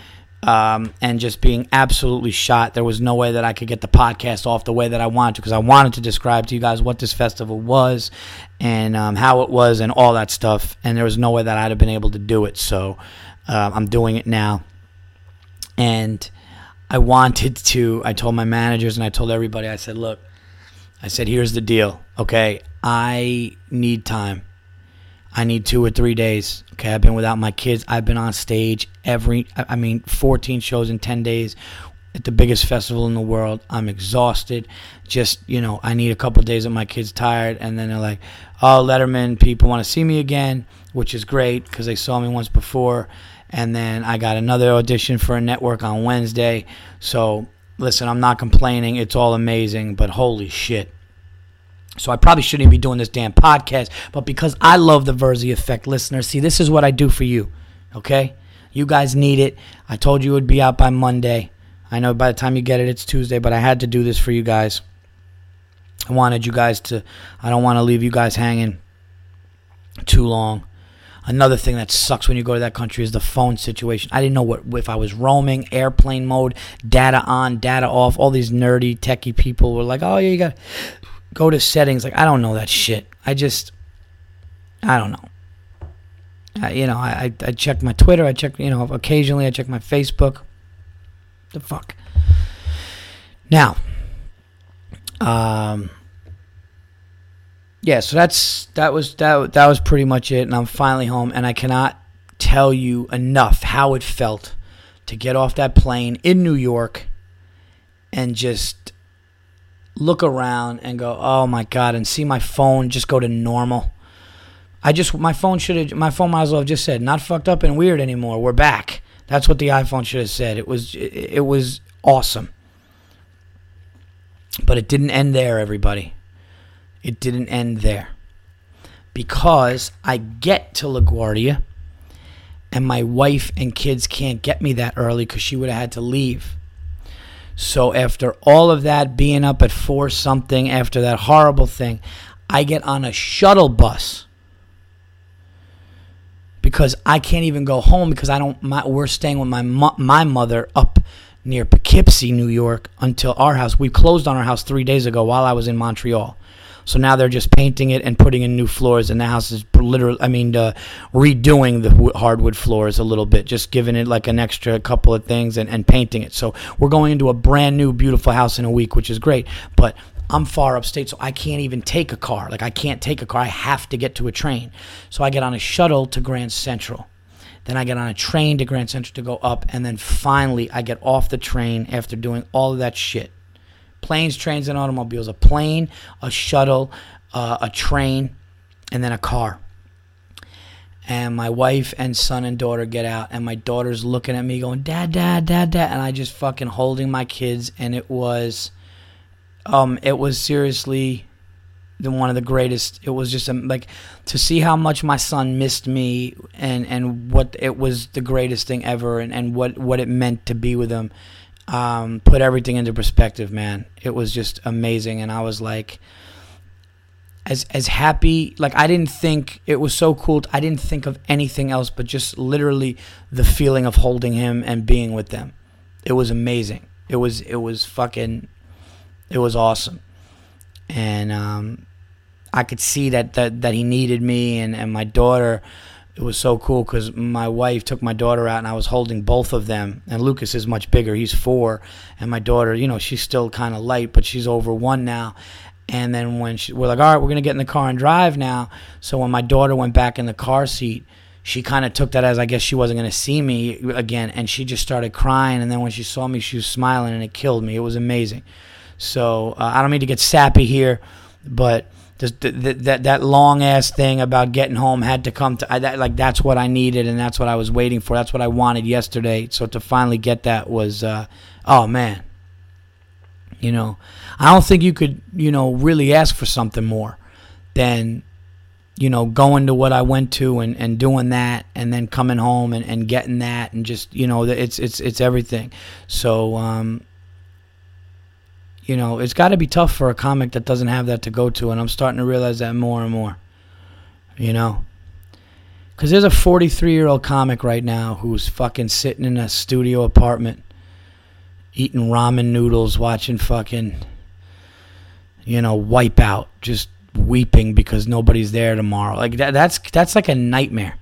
um, and just being absolutely shot. There was no way that I could get the podcast off the way that I wanted to because I wanted to describe to you guys what this festival was and um, how it was and all that stuff. And there was no way that I'd have been able to do it. So uh, I'm doing it now. And I wanted to, I told my managers and I told everybody, I said, look, I said, here's the deal. Okay. I need time. I need two or three days. Okay, I've been without my kids. I've been on stage every, I mean, 14 shows in 10 days at the biggest festival in the world. I'm exhausted. Just, you know, I need a couple days of my kids tired. And then they're like, oh, Letterman, people want to see me again, which is great because they saw me once before. And then I got another audition for a network on Wednesday. So, listen, I'm not complaining. It's all amazing, but holy shit. So I probably shouldn't even be doing this damn podcast, but because I love the Virzi effect, listeners, see, this is what I do for you. Okay? You guys need it. I told you it would be out by Monday. I know by the time you get it, it's Tuesday, but I had to do this for you guys. I wanted you guys to, I don't want to leave you guys hanging too long. Another thing that sucks when you go to that country is the phone situation. I didn't know what if I was roaming, airplane mode, data on, data off. All these nerdy, techie people were like, "Oh yeah, you got go to settings. Like I don't know that shit. I just I don't know. Uh, you know, I, I I check my Twitter. I check you know occasionally I check my Facebook. The fuck. Now, um, yeah. So that's that was that that was pretty much it, and I'm finally home, and I cannot tell you enough how it felt to get off that plane in New York and just look around and go, "Oh my god," and see my phone just go to normal. I just my phone should have my phone might as well have just said, "Not fucked up and weird anymore. We're back." That's what the iPhone should have said. It was it, was awesome. But it didn't end there, everybody. It didn't end there. Because I get to LaGuardia and my wife and kids can't get me that early because she would have had to leave. So after all of that, being up at four something, after that horrible thing, I get on a shuttle bus because I can't even go home because I don't. My, we're staying with my my mother up near Poughkeepsie, New York, until our house. We closed on our house three days ago while I was in Montreal. So now they're just painting it and putting in new floors, and the house is literally, I mean, uh, redoing the hardwood floors a little bit, just giving it like an extra couple of things and, and painting it. So we're going into a brand new, beautiful house in a week, which is great. But I'm far upstate, so I can't even take a car. Like, I can't take a car. I have to get to a train. So I get on a shuttle to Grand Central. Then I get on a train to Grand Central to go up. And then finally, I get off the train after doing all of that shit planes, trains, and automobiles a plane, a shuttle, uh, a train, and then a car. And my wife and son and daughter get out, and my daughter's looking at me going, Dad, Dad, Dad, Dad. And I just fucking holding my kids, and it was, um, it was seriously the one of the greatest. It was just um, like to see how much my son missed me and and what it was the greatest thing ever and and what what it meant to be with him. Um, put everything into perspective, man. It was just amazing, and I was like, as as happy. Like I didn't think it was so cool. I didn't think of anything else but just literally the feeling of holding him and being with them. It was amazing. It was it was fucking. It was awesome, and um, I could see that that that he needed me and and my daughter. It was so cool because my wife took my daughter out and I was holding both of them. And Lucas is much bigger; he's four, and my daughter, you know, she's still kind of light, but she's over one now. And then when she, we're like, all right, we're gonna get in the car and drive now. So when my daughter went back in the car seat, she kind of took that as I guess she wasn't gonna see me again, and she just started crying. And then when she saw me, she was smiling, and it killed me. It was amazing. So uh, I don't mean to get sappy here, but just th- th- that that long ass thing about getting home had to come to I, that, like that's what I needed and that's what I was waiting for. That's what I wanted yesterday. So to finally get that was, uh, oh man, you know, I don't think you could, you know, really ask for something more than, you know, going to what I went to and, and doing that and then coming home and, and getting that and just, you know, it's, it's, it's everything. So, um, you know, it's got to be tough for a comic that doesn't have that to go to. And I'm starting to realize that more and more, you know. Because there's a 43 year old comic right now who's fucking sitting in a studio apartment eating ramen noodles, watching fucking, you know, Wipeout, just weeping because nobody's there tomorrow. Like that, that's that's like a nightmare.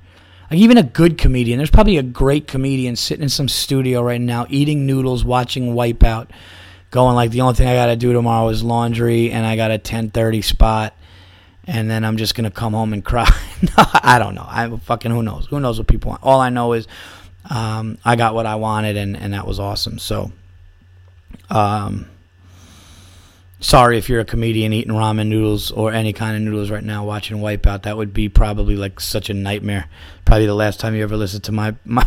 Like even a good comedian, there's probably a great comedian sitting in some studio right now eating noodles, watching Wipeout, going like the only thing I got to do tomorrow is laundry, and I got a 10:30 spot, and then I'm just gonna come home and cry. no, I don't know. I fucking who knows? Who knows what people want? All I know is um, I got what I wanted, and and that was awesome. So. Um, sorry if you're a comedian eating ramen noodles or any kind of noodles right now watching Wipeout. That would be probably like such a nightmare. Probably the last time you ever listened to my my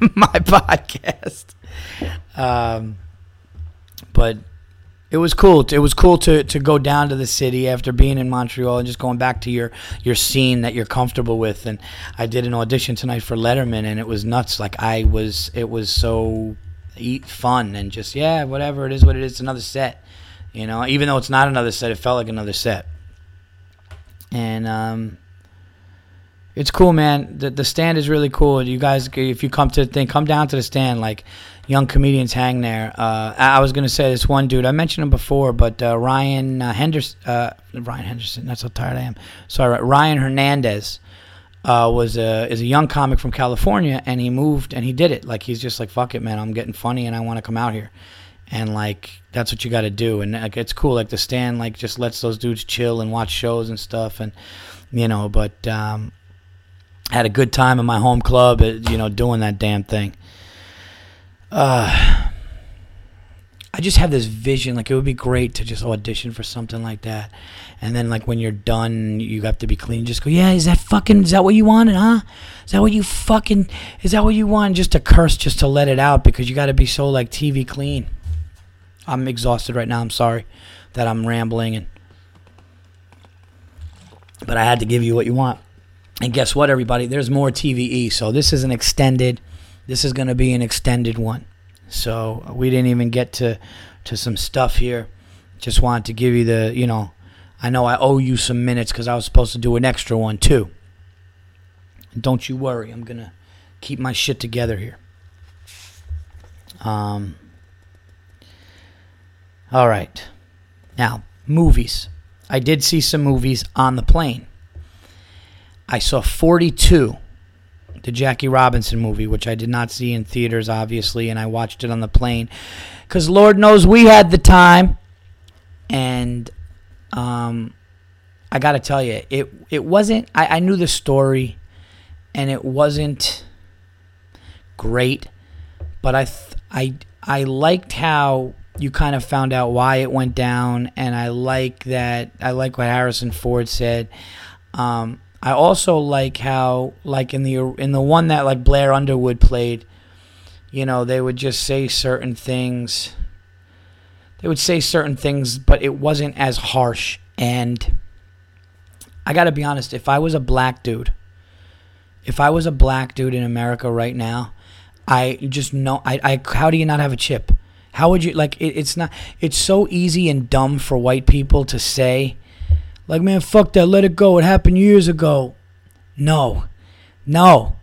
my podcast. Um, but it was cool. It was cool to, to go down to the city after being in Montreal and just going back to your, your scene that you're comfortable with. And I did an audition tonight for Letterman, and it was nuts. Like I was, it was so eat fun and just yeah, whatever it is, what it is. It's another set, you know. Even though it's not another set, it felt like another set. And um, it's cool, man. The the stand is really cool. You guys, if you come to the thing, come down to the stand. Like young comedians hang there. Uh, I was gonna say this one dude. I mentioned him before, but uh, Ryan uh, Henderson. Uh, Ryan Henderson. That's how tired I am. Sorry, Ryan Hernandez uh, was a is a young comic from California, and he moved and he did it. Like he's just like fuck it, man. I'm getting funny, and I want to come out here, and like that's what you got to do. And like it's cool. Like the stand like just lets those dudes chill and watch shows and stuff, and you know. But um, had a good time in my home club, uh, you know, doing that damn thing. Uh, I just have this vision. Like it would be great to just audition for something like that, and then like when you're done, you have to be clean. Just go, yeah. Is that fucking? Is that what you wanted, huh? Is that what you fucking? Is that what you want? Just to curse, just to let it out because you got to be so like TV clean. I'm exhausted right now. I'm sorry that I'm rambling and, but I had to give you what you want. And guess what, everybody? There's more TVE. So this is an extended. This is going to be an extended one. So we didn't even get to to some stuff here. Just wanted to give you the, you know, I know I owe you some minutes because I was supposed to do an extra one too. don't you worry, I'm gonna keep my shit together here. Um. All right. Now, movies. I did see some movies on the plane. I saw 42 the Jackie Robinson movie, which I did not see in theaters, obviously, and I watched it on the plane because Lord knows we had the time. And um, I got to tell you, it it wasn't. I, I knew the story, and it wasn't great, but I th- I I liked how you kind of found out why it went down, and I like that. I like what Harrison Ford said. Um, I also like how, like in the in the one that like Blair Underwood played, you know, they would just say certain things. They would say certain things, but it wasn't as harsh, and I got to be honest, if I was a black dude, if I was a black dude in America right now, I just know I, I how do you not have a chip? How would you like it, it's not it's so easy and dumb for white people to say like man fuck that let it go it happened years ago. No. No.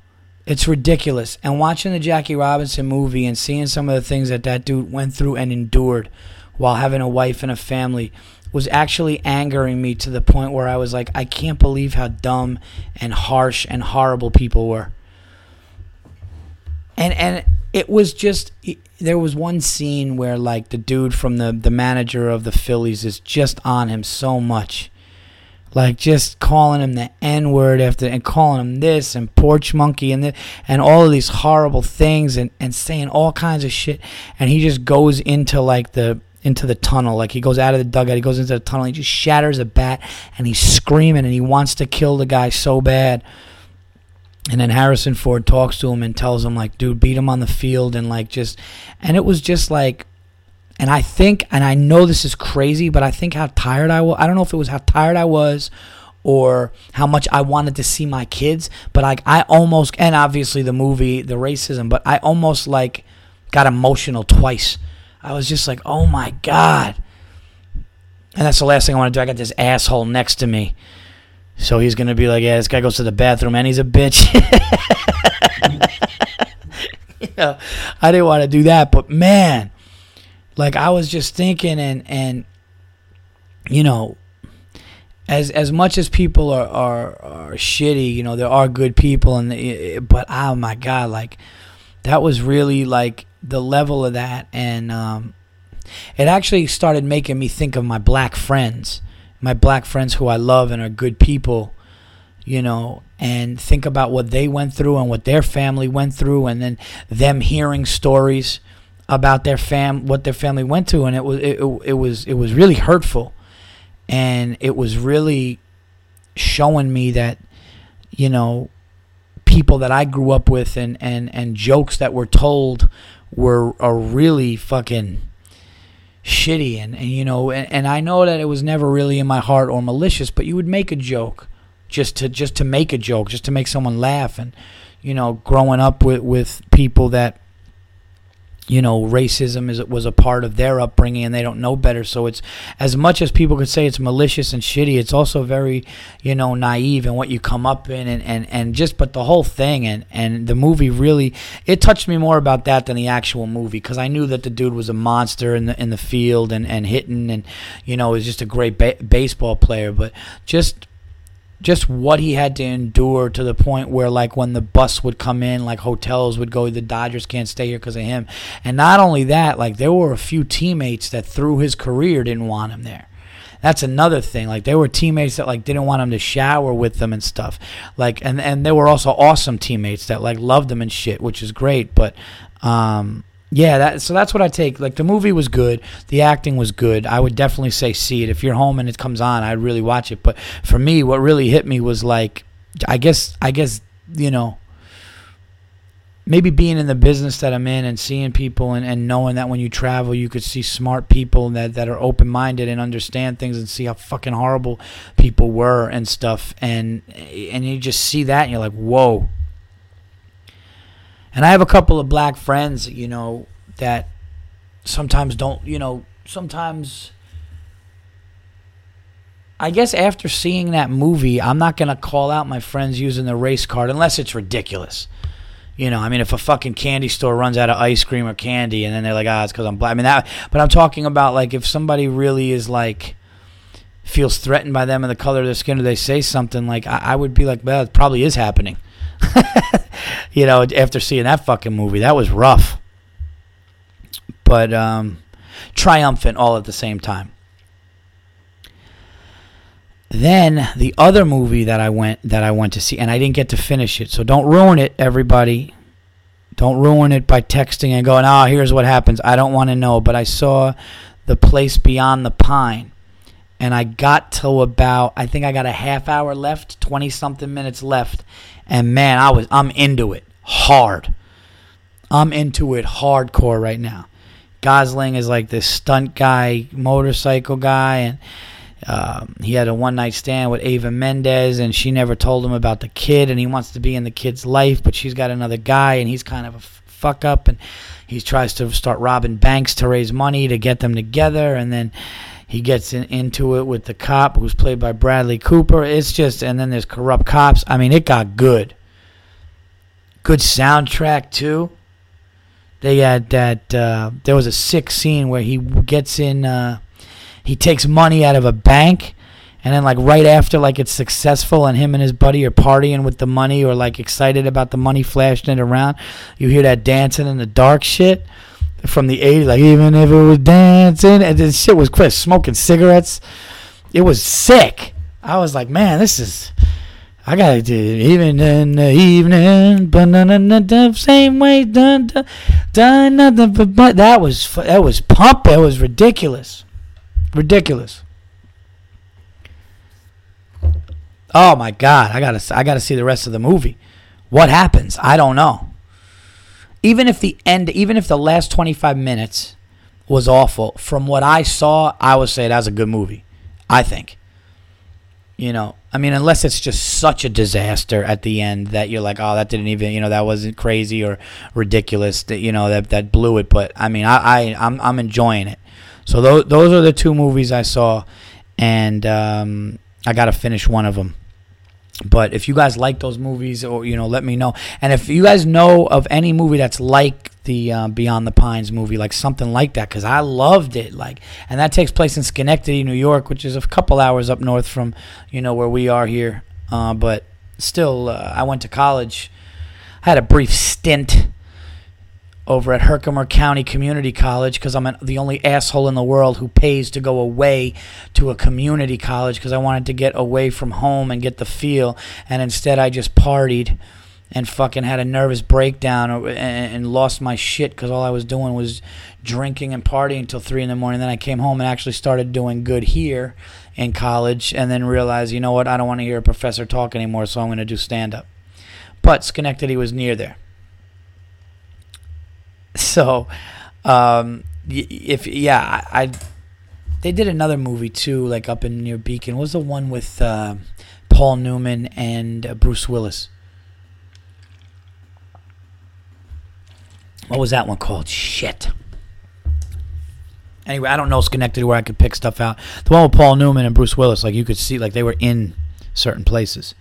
It's ridiculous. And watching the Jackie Robinson movie and seeing some of the things that that dude went through and endured while having a wife and a family was actually angering me to the point where I was like, I can't believe how dumb and harsh and horrible people were. And and it was just there was one scene where like the dude from the the manager of the Phillies is just on him so much like just calling him the N word after and calling him this and porch monkey and the, and all of these horrible things and, and saying all kinds of shit. And he just goes into like the into the tunnel. Like he goes out of the dugout he goes into the tunnel he just shatters a bat and he's screaming and he wants to kill the guy so bad. And then Harrison Ford talks to him and tells him like dude beat him on the field and like just and it was just like and I think, and I know this is crazy, but I think how tired I was. I don't know if it was how tired I was or how much I wanted to see my kids, but like I almost, and obviously the movie, the racism, but I almost like got emotional twice. I was just like, oh my God. And that's the last thing I want to do. I got this asshole next to me. So he's going to be like, yeah, this guy goes to the bathroom and he's a bitch. you know, I didn't want to do that, but man like I was just thinking and and you know as as much as people are are, are shitty, you know, there are good people and the, but oh my god, like that was really like the level of that and um it actually started making me think of my black friends, my black friends who I love and are good people, you know, and think about what they went through and what their family went through and then them hearing stories about their fam what their family went to and it was it, it, was it was really hurtful. And it was really showing me that you know people that I grew up with and and and jokes that were told were are really fucking shitty. And, and you know and, and I know that it was never really in my heart or malicious but you would make a joke just to just to make a joke just to make someone laugh. And you know growing up with with people that you know racism is was a part of their upbringing and they don't know better. So it's as much as people could say it's malicious and shitty it's also very you know naive in what you come up in and and, and just but the whole thing and and the movie really it touched me more about that than the actual movie because I knew that the dude was a monster in the in the field and and hitting and you know was just a great ba- baseball player. But just just what he had to endure to the point where like when the bus would come in like hotels would go the dodgers can't stay here because of him. And not only that like there were a few teammates that through his career didn't want him there. That's another thing. Like there were teammates that like didn't want him to shower with them and stuff. Like and and there were also awesome teammates that like loved him and shit which is great. But um yeah, that so that's what I take. Like the movie was good, the acting was good. I would definitely say see it if you're home and it comes on. I'd really watch it. But for me, what really hit me was like, I guess, I guess you know, maybe being in the business that I'm in and seeing people and, and knowing that when you travel, you could see smart people that that are open minded and understand things and see how fucking horrible people were and stuff. And and you just see that and you're like, whoa and I have a couple of black friends, you know, that sometimes don't, you know, sometimes. I guess after seeing that movie, I'm not going to call out my friends using the race card unless it's ridiculous. You know, I mean, if a fucking candy store runs out of ice cream or candy and then they're like, ah, it's because I'm black. I mean, that, but I'm talking about like if somebody really is like, feels threatened by them and the color of their skin or they say something like, I, I would be like, well, it probably is happening. you know, after seeing that fucking movie, that was rough. But um, triumphant all at the same time. Then the other movie that I went that I went to see, and I didn't get to finish it, so don't ruin it, everybody. Don't ruin it by texting and going, "Oh, here's what happens." I don't want to know, but I saw the place beyond the pine, and I got to about I think I got a half hour left, twenty something minutes left, and man, I was I'm into it hard. I'm into it hardcore right now. Gosling is like this stunt guy, motorcycle guy, and um, he had a one night stand with Ava Mendes, and she never told him about the kid, and he wants to be in the kid's life, but she's got another guy, and he's kind of a fuck up, and he tries to start robbing banks to raise money to get them together, and then he gets in, into it with the cop who's played by Bradley Cooper. It's just, and then there's corrupt cops. I mean, it got good. Good soundtrack too. They had that. Uh, there was a sick scene where he gets in. Uh, he takes money out of a bank, and then like right after, like it's successful, and him and his buddy are partying with the money or like excited about the money flashing it around. You hear that dancing in the dark shit from the 80s, like even if it was dancing, and this shit was quick, smoking cigarettes. It was sick. I was like, man, this is. I gotta do even in the evening, but the same way done, done, done nothing but, but that was that was pump. It was ridiculous, ridiculous. Oh my god, I gotta I gotta see the rest of the movie. What happens? I don't know. Even if the end, even if the last twenty five minutes was awful, from what I saw, I would say that's a good movie. I think. You know, I mean, unless it's just such a disaster at the end that you're like, oh, that didn't even, you know, that wasn't crazy or ridiculous, that you know, that that blew it. But I mean, I, I I'm I'm enjoying it. So those those are the two movies I saw, and um, I got to finish one of them. But if you guys like those movies, or you know, let me know. And if you guys know of any movie that's like the uh, Beyond the Pines movie, like something like that, because I loved it. Like, and that takes place in Schenectady, New York, which is a couple hours up north from you know where we are here. Uh, but still, uh, I went to college. I had a brief stint over at Herkimer County Community College because I'm an, the only asshole in the world who pays to go away to a community college because I wanted to get away from home and get the feel. And instead, I just partied and fucking had a nervous breakdown uh, and, and lost my shit because all I was doing was drinking and partying until three in the morning. Then I came home and actually started doing good here in college and then realized, you know what, I don't want to hear a professor talk anymore, so I'm going to do stand up. But Schenectady was near there. So, um, if yeah, I, they did another movie too, like up in near Beacon. What was the one with uh, Paul Newman and uh, Bruce Willis? What was that one called? Shit. Anyway, I don't know Schenectady where I could pick stuff out. The one with Paul Newman and Bruce Willis, like you could see, like they were in certain places.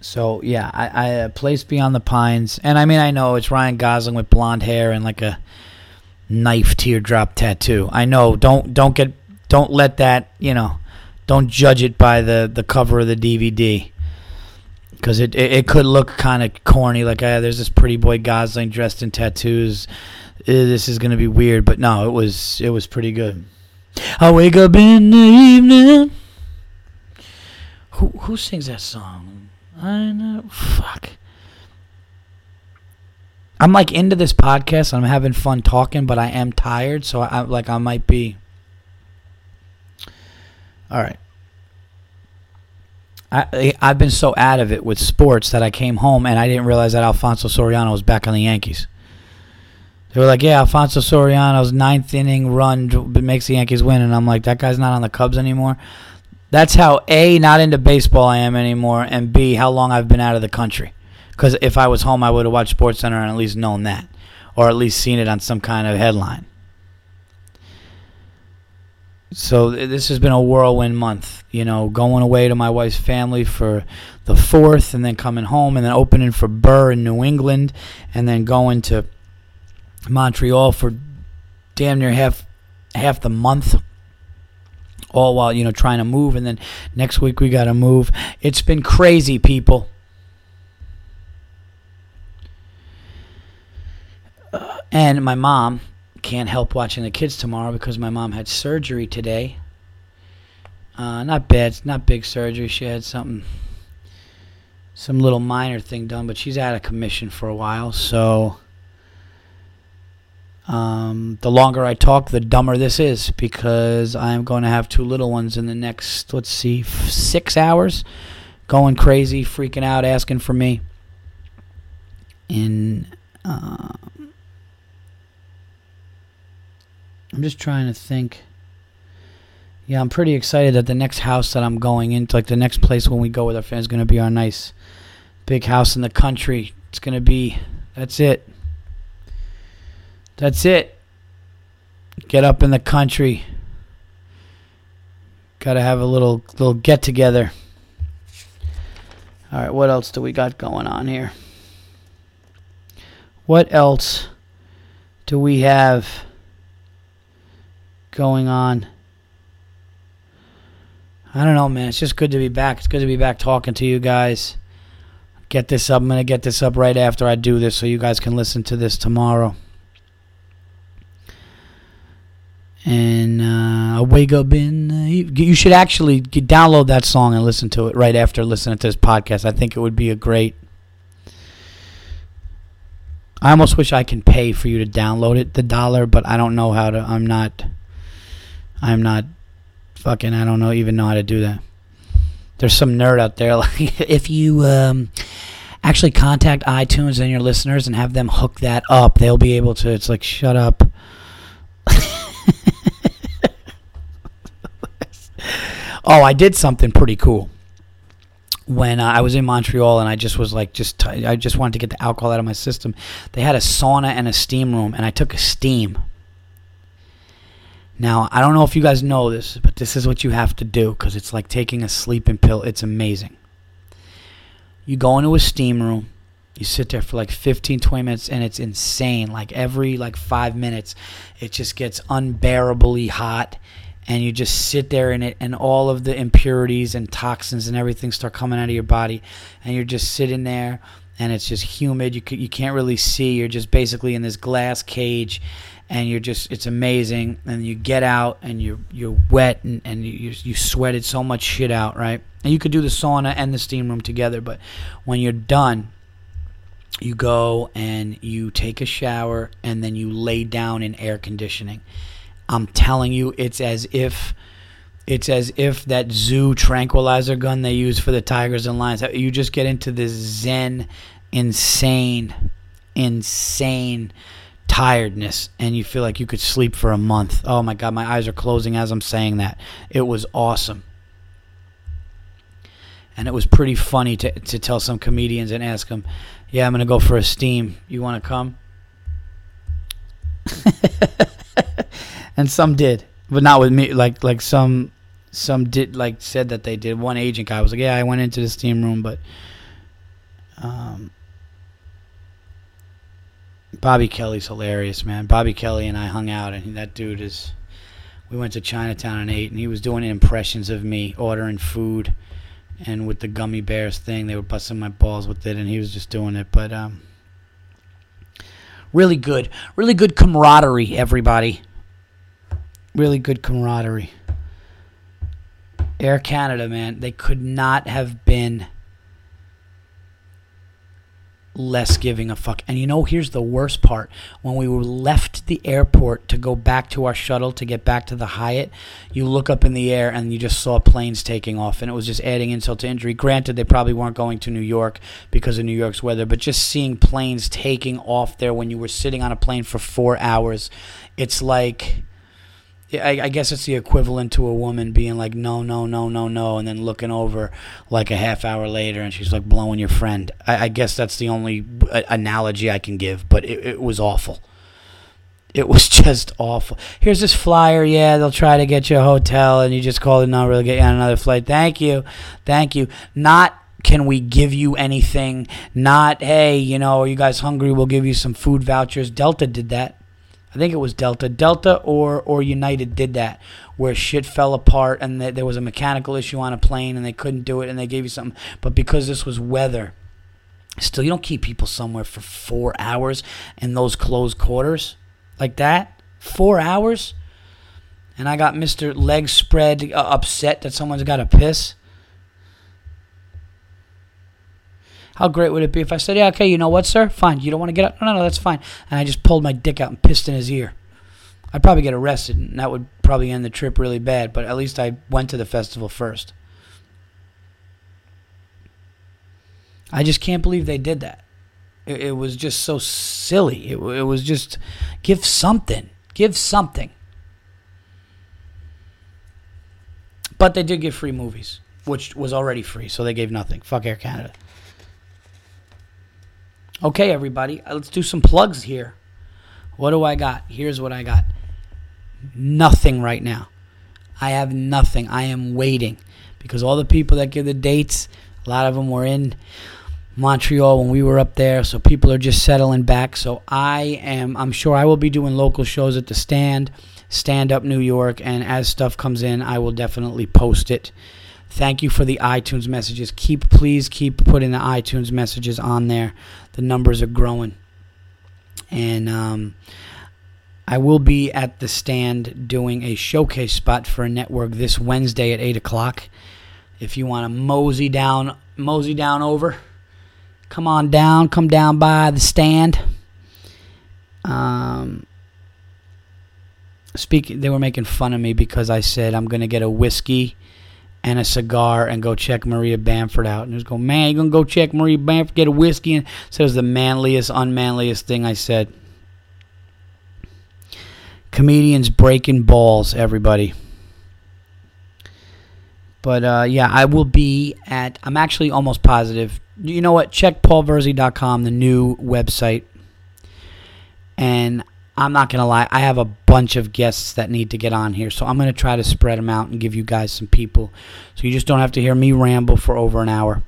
So yeah, I, I uh, Place Beyond the Pines, and I mean I know it's Ryan Gosling with blonde hair and like a knife teardrop tattoo. I know. Don't don't get don't let that you know. Don't judge it by the the cover of the DVD because it, it, it could look kind of corny. Like uh, there's this pretty boy Gosling dressed in tattoos. Uh, this is gonna be weird, but no, it was it was pretty good. I wake up in the evening. Who who sings that song? I know. Fuck. I'm like into this podcast. I'm having fun talking, but I am tired, so I'm like I might be. All right. I I've been so out of it with sports that I came home and I didn't realize that Alfonso Soriano was back on the Yankees. They were like, "Yeah, Alfonso Soriano's ninth inning run makes the Yankees win," and I'm like, "That guy's not on the Cubs anymore." That's how A, not into baseball I am anymore, and B, how long I've been out of the country. Because if I was home, I would have watched Sports Center and at least known that, or at least seen it on some kind of headline. So this has been a whirlwind month, you know, going away to my wife's family for the fourth, and then coming home, and then opening for Burr in New England, and then going to Montreal for damn near half half the month all while you know trying to move. And then next week we got to move. It's been crazy people. Uh, and my mom can't help watching the kids tomorrow because my mom had surgery today. Uh, not bad not big surgery. She had something some little minor thing done but she's out of commission for a while so um, the longer I talk, the dumber this is because I'm going to have two little ones in the next, let's see, six hours, going crazy, freaking out, asking for me. In, uh, I'm just trying to think. Yeah, I'm pretty excited that the next house that I'm going into, like the next place when we go with our fans, is going to be our nice big house in the country. It's going to be, that's it. That's it. Get up in the country. Got to have a little little get together. All right, what else do we got going on here? What else do we have going on? I don't know, man. It's just good to be back. It's good to be back talking to you guys. Get this up. I'm going to get this up right after I do this so you guys can listen to this tomorrow. And uh, wake up in. Uh, you should actually download that song and listen to it right after listening to this podcast. I think it would be a great. I almost wish I can pay for you to download it, the dollar, but I don't know how to. I'm not. I'm not. Fucking, I don't know even know how to do that. There's some nerd out there like if you um, actually contact iTunes and your listeners and have them hook that up, they'll be able to. It's like shut up. Oh, I did something pretty cool when uh, I was in Montreal and I just was like, just t- I just wanted to get the alcohol out of my system. They had a sauna and a steam room, and I took a steam. Now I don't know if you guys know this, but this is what you have to do because it's like taking a sleeping pill. It's amazing. You go into a steam room. You sit there for like 15, 20 minutes, and it's insane. Like every like five minutes, it just gets unbearably hot and you just sit there in it and all of the impurities and toxins and everything start coming out of your body and you're just sitting there and it's just humid. You, you can't really see. You're just basically in this glass cage and you're just it's amazing. And you get out and you're you're wet and, and you, you sweated so much shit out right? And you could do the sauna and the steam room together but when you're done you go and you take a shower and then you lay down in air conditioning I'm telling you, it's as if it's as if that zoo tranquilizer gun they use for the tigers and lions. You just get into this zen, insane, insane tiredness, and you feel like you could sleep for a month. Oh my God, my eyes are closing as I'm saying that. It was awesome. And it was pretty funny to, to tell some comedians and ask them, Yeah, I'm to go for a steam. You want to come? and some did, but not with me. Like like some some did like said that they did. One agent guy was like, "Yeah, I went into the steam room, but." Um, Bobby Kelly's hilarious, man. Bobby Kelly and I hung out, and that dude is. We went to Chinatown and ate, and he was doing impressions of me ordering food, and with the gummy bears thing, they were busting my balls with it, and he was just doing it. But um, really good, really good camaraderie, everybody really good camaraderie. Air Canada, man, they could not have been less giving a fuck. And you know, here's the worst part. When we were left the airport to go back to our shuttle to get back to the Hyatt, you look up in the air and you just saw planes taking off, and it was just adding insult to injury. Granted, they probably weren't going to New York because of New York's weather, but just seeing planes taking off there when you were sitting on a plane for four hours, it's like I, I, guess it's the equivalent to a woman being like, no, no, no, no, no, and then looking over like a half hour later and she's like blowing your friend. I, I guess that's the only uh, analogy I can give, but it, it was awful. It was just awful. Here's this flyer. Yeah, they'll try to get you a hotel, and you just call it not really get you on another flight. Thank you. Thank you. Not can we give you anything? Not, hey, you know, are you guys hungry? We'll give you some food vouchers. Delta did that. I think it was Delta. Delta or or United did that, where shit fell apart and there was a mechanical issue on a plane and they couldn't do it and they gave you something. But because this was weather, still you don't keep people somewhere for four hours in those closed quarters like that. Four hours, and I got Mister Leg Spread uh, upset that someone's got to piss. How great would it be if I said, yeah, okay, you know what, sir? Fine. You don't want to get up? No, no, no, that's fine. And I just pulled my dick out and pissed in his ear. I'd probably get arrested, and that would probably end the trip really bad, but at least I went to the festival first. I just can't believe they did that. It, it was just so silly. It, it was just give something. Give something. But they did give free movies, which was already free, so they gave nothing. Fuck Air Canada. Okay, everybody, uh, let's do some plugs here. What do I got? Here's what I got. Nothing right now. I have nothing. I am waiting because all the people that give the dates, a lot of them were in Montreal when we were up there, so people are just settling back. So I am I'm sure I will be doing local shows at the stand, stand up New York, and as stuff comes in, I will definitely post it. Thank you for the iTunes messages. Keep please keep putting the iTunes messages on there. The numbers are growing. And um, I will be at the stand doing a showcase spot for a network this Wednesday at eight o'clock. If you want to mosey down, mosey down over, come on down, come down by the stand. Um, speaking, they were making fun of me because I said I'm gonna get a whiskey and a cigar and go check Maria Bamford out. And was going, man, you gonna go check Maria Bamford, get a whiskey? And so it was the manliest, unmanliest thing I said. Comedians breaking balls, everybody. But uh, yeah, I will be at. I'm actually almost positive. You know what? Check paulvirzi.com, the new website. And I'm not going to lie, I have a bunch of guests that need to get on here. So I'm going to try to spread them out and give you guys some people. So you just don't have to hear me ramble for over an hour.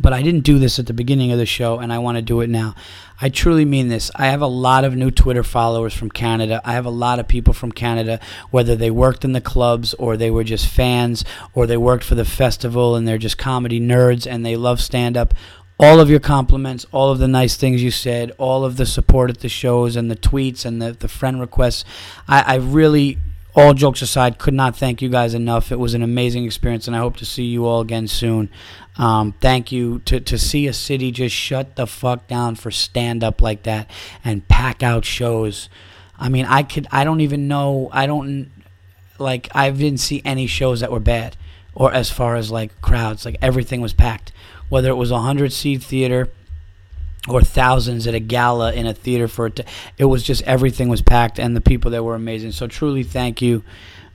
But I didn't do this at the beginning of the show, and I want to do it now. I truly mean this. I have a lot of new Twitter followers from Canada. I have a lot of people from Canada, whether they worked in the clubs or they were just fans or they worked for the festival and they're just comedy nerds and they love stand up all of your compliments, all of the nice things you said, all of the support at the shows and the tweets and the, the friend requests. I, I really, all jokes aside, could not thank you guys enough. It was an amazing experience, and I hope to see you all again soon. Um, thank you to, to see a city just shut the fuck down for stand up like that and pack out shows. I mean, I could, I don't even know, I don't, like, I didn't see any shows that were bad or as far as like crowds, like everything was packed whether it was a hundred seat theater or thousands at a gala in a theater for it. it was just everything was packed and the people there were amazing. So truly, thank you.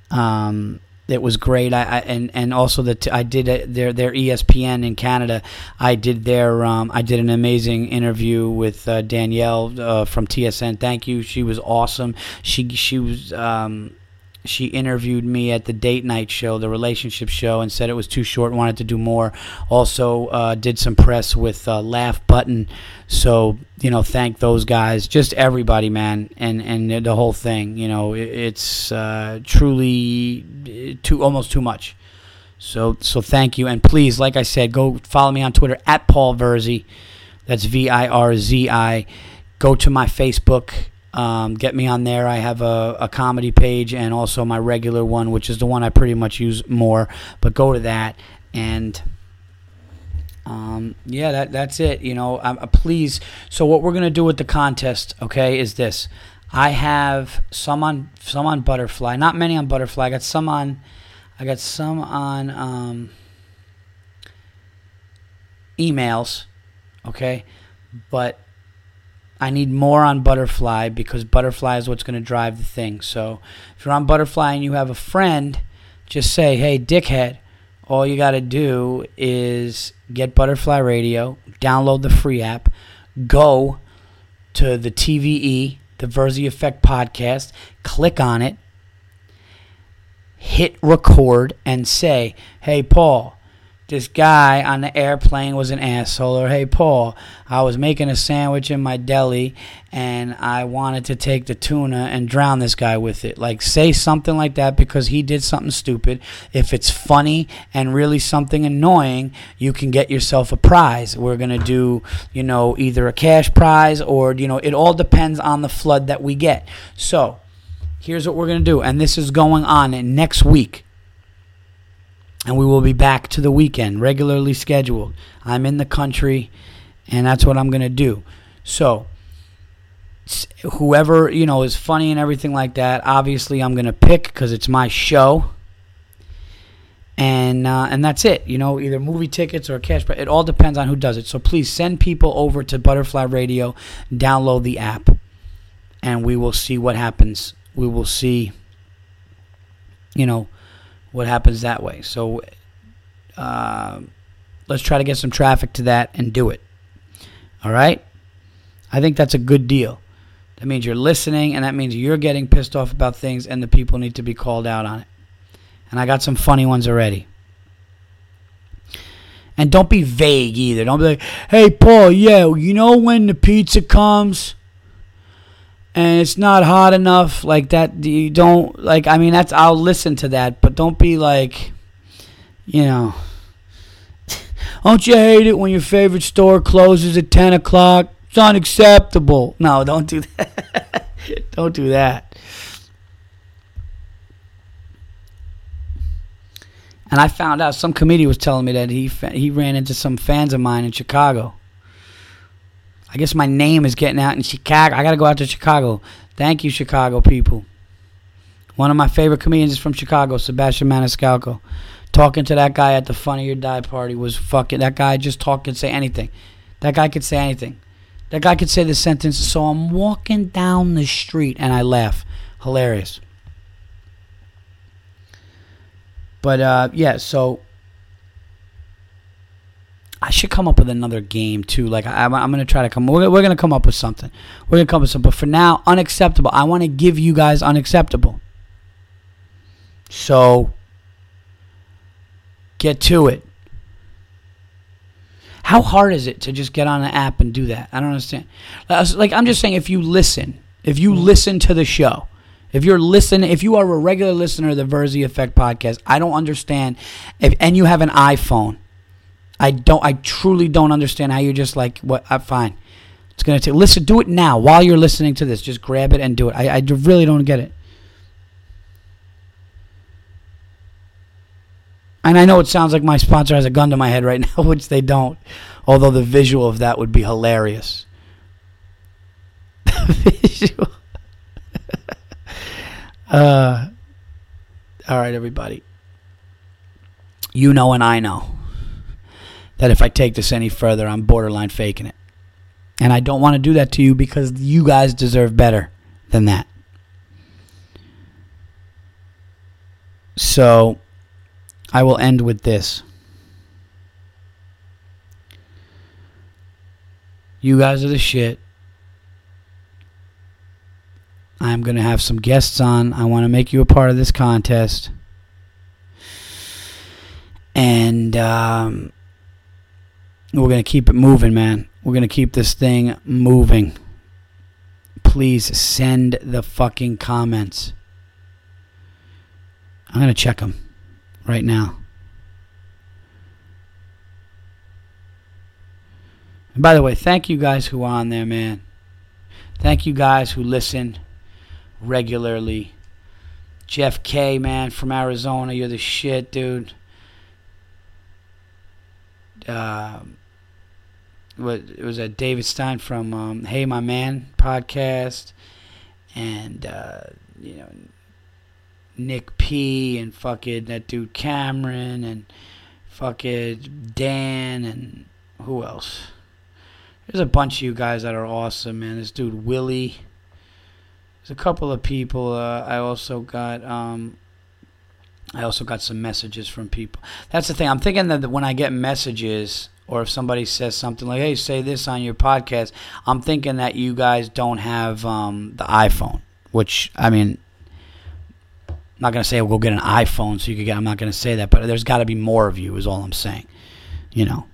Um, it was great. I, I, and and also that I did a, their their ESPN in Canada. I did their um, I did an amazing interview with uh, Danielle uh, from TSN. Thank you. She was awesome. She she was. Um, she interviewed me at the date night show, the relationship show, and said it was too short, wanted to do more. Also, uh, did some press with uh, Laugh Button. So, you know, thank those guys, just everybody, man, and, and the whole thing. You know, it, it's uh, truly uh, too almost too much. So, so thank you, and please, like I said, go follow me on Twitter at Paul Virzi. That's V I R Z I. Go to my Facebook um, get me on there. I have a, a comedy page and also my regular one, which is the one I pretty much use more. But go to that and. Um, yeah, that that's it. You know, um, uh, please. So what we're gonna do with the contest, okay, is this. I have some on some on Butterfly, not many on Butterfly. I got some on, I got some on um, emails, okay, but I need more on Butterfly because Butterfly is what's going to drive the thing. So if you're on Butterfly and you have a friend, just say, hey, dickhead, all you got to do is get Butterfly Radio, download the free app, go to the TVE, the Virzi Effect podcast, click on it, hit record, and say, hey, Paul, this guy on the airplane was an asshole. Or hey paul i was making a sandwich in my deli and i wanted to take the tuna and drown this guy with it. Like say something like that because he did something stupid. If it's funny and really something annoying you can get yourself a prize. We're going to do you know either a cash prize or you know it all depends on the flood that we get. So here's what we're going to do and this is going on next week and we will be back to the weekend, regularly scheduled. I'm in the country, and that's what I'm going to do. So, whoever you know is funny and everything like that, obviously I'm going to pick because it's my show, and uh, and that's it. You know, either movie tickets or cash. But It all depends on who does it. So please send people over to Butterfly Radio, download the app, and we will see what happens. We will see. You know what happens that way. So uh, let's try to get some traffic to that and do it. All right? I think that's a good deal. That means you're listening, and that means you're getting pissed off about things, and the people need to be called out on it. And I got some funny ones already. And don't be vague either. Don't be like, hey, Paul, yeah, you know when the pizza comes and it's not hot enough? Like that, you don't, like, I mean, that's, I'll listen to that, but don't be like, you know, don't you hate it when your favorite store closes at 10 o'clock? It's unacceptable. No, don't do that. don't do that. And I found out some comedian was telling me that he he ran into some fans of mine in Chicago. I guess my name is getting out in Chicago. I got to go out to Chicago. Thank you, Chicago people. One of my favorite comedians is from Chicago, Sebastian Maniscalco. Talking to that guy at the Funny or Die party was fucking. That guy just talk and say anything. That guy could say anything. That guy could say the sentence. So I'm walking down the street and I laugh. Hilarious. But uh, yeah, so I should come up with another game too. Like I, am going to try to come. We're, we're going to come up with something. We're going to come up with something. But for now, unacceptable. I want to give you guys unacceptable. So get to it. How hard is it to just get on an app and do that? I don't understand. Like I'm just saying, if you listen, if you mm-hmm. listen to the show, if you're listening, if you are a regular listener of the Virzi Effect podcast, I don't understand. If and you have an iPhone, I don't. I truly don't understand how you're just like what. I'm uh, fine. It's gonna take. Listen, do it now while you're listening to this. Just grab it and do it. I, I really don't get it. And I know it sounds like my sponsor has a gun to my head right now, which they don't. Although the visual of that would be hilarious. Visual. Uh, all right, everybody. You know, and I know that if I take this any further, I'm borderline faking it. And I don't want to do that to you because you guys deserve better than that. So I will end with this. You guys are the shit. I'm going to have some guests on. I want to make you a part of this contest. And um, we're going to keep it moving, man. We're going to keep this thing moving. Please send the fucking comments. I'm going to check them right now. And by the way, thank you guys who are on there, man. Thank you guys who listen regularly. Jeff K, man, from Arizona, you're the shit, dude. Uh, what it was a David Stein from um, Hey My Man podcast, and uh, you know Nick P and fucking that dude Cameron and fucking Dan and who else? There's a bunch of you guys that are awesome, man. This dude Willie. There's a couple of people. Uh, I also got. Um, I also got some messages from people. That's the thing. I'm thinking that when I get messages, or if somebody says something like, "Hey, say this on your podcast," I'm thinking that you guys don't have um, the iPhone. Which I mean, I'm not gonna say we'll go get an iPhone so you can get. I'm not gonna say that, but there's got to be more of you. Is all I'm saying. You know.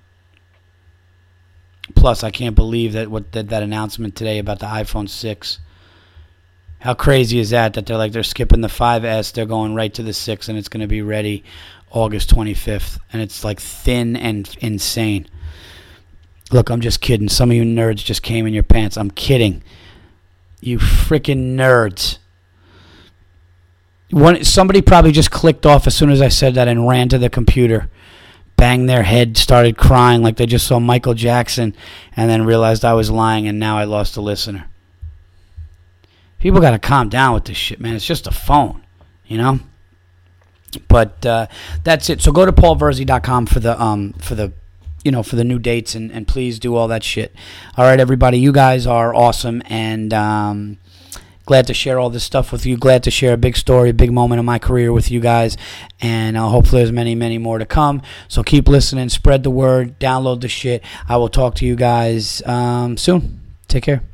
Plus, I can't believe that what that, that announcement today about the iPhone six how crazy is that? That they're like they're skipping the 5S, they're going right to the 6, and it's going to be ready August 25th, and it's like thin and insane. Look, I'm just kidding. Some of you nerds just came in your pants. I'm kidding. You freaking nerds. One, somebody probably just clicked off as soon as I said that and ran to the computer, banged their head, started crying like they just saw Michael Jackson, and then realized I was lying, and now I lost a listener people got to calm down with this shit, man. It's just a phone, you know. But uh, that's it. So go to paulvirzi.com for the um for the you know for the new dates and and please do all that shit. All right, everybody, you guys are awesome and um glad to share all this stuff with you. Glad to share a big story, a big moment in my career with you guys. And uh, hopefully, there's many, many more to come. So keep listening, spread the word, download the shit. I will talk to you guys um, soon. Take care.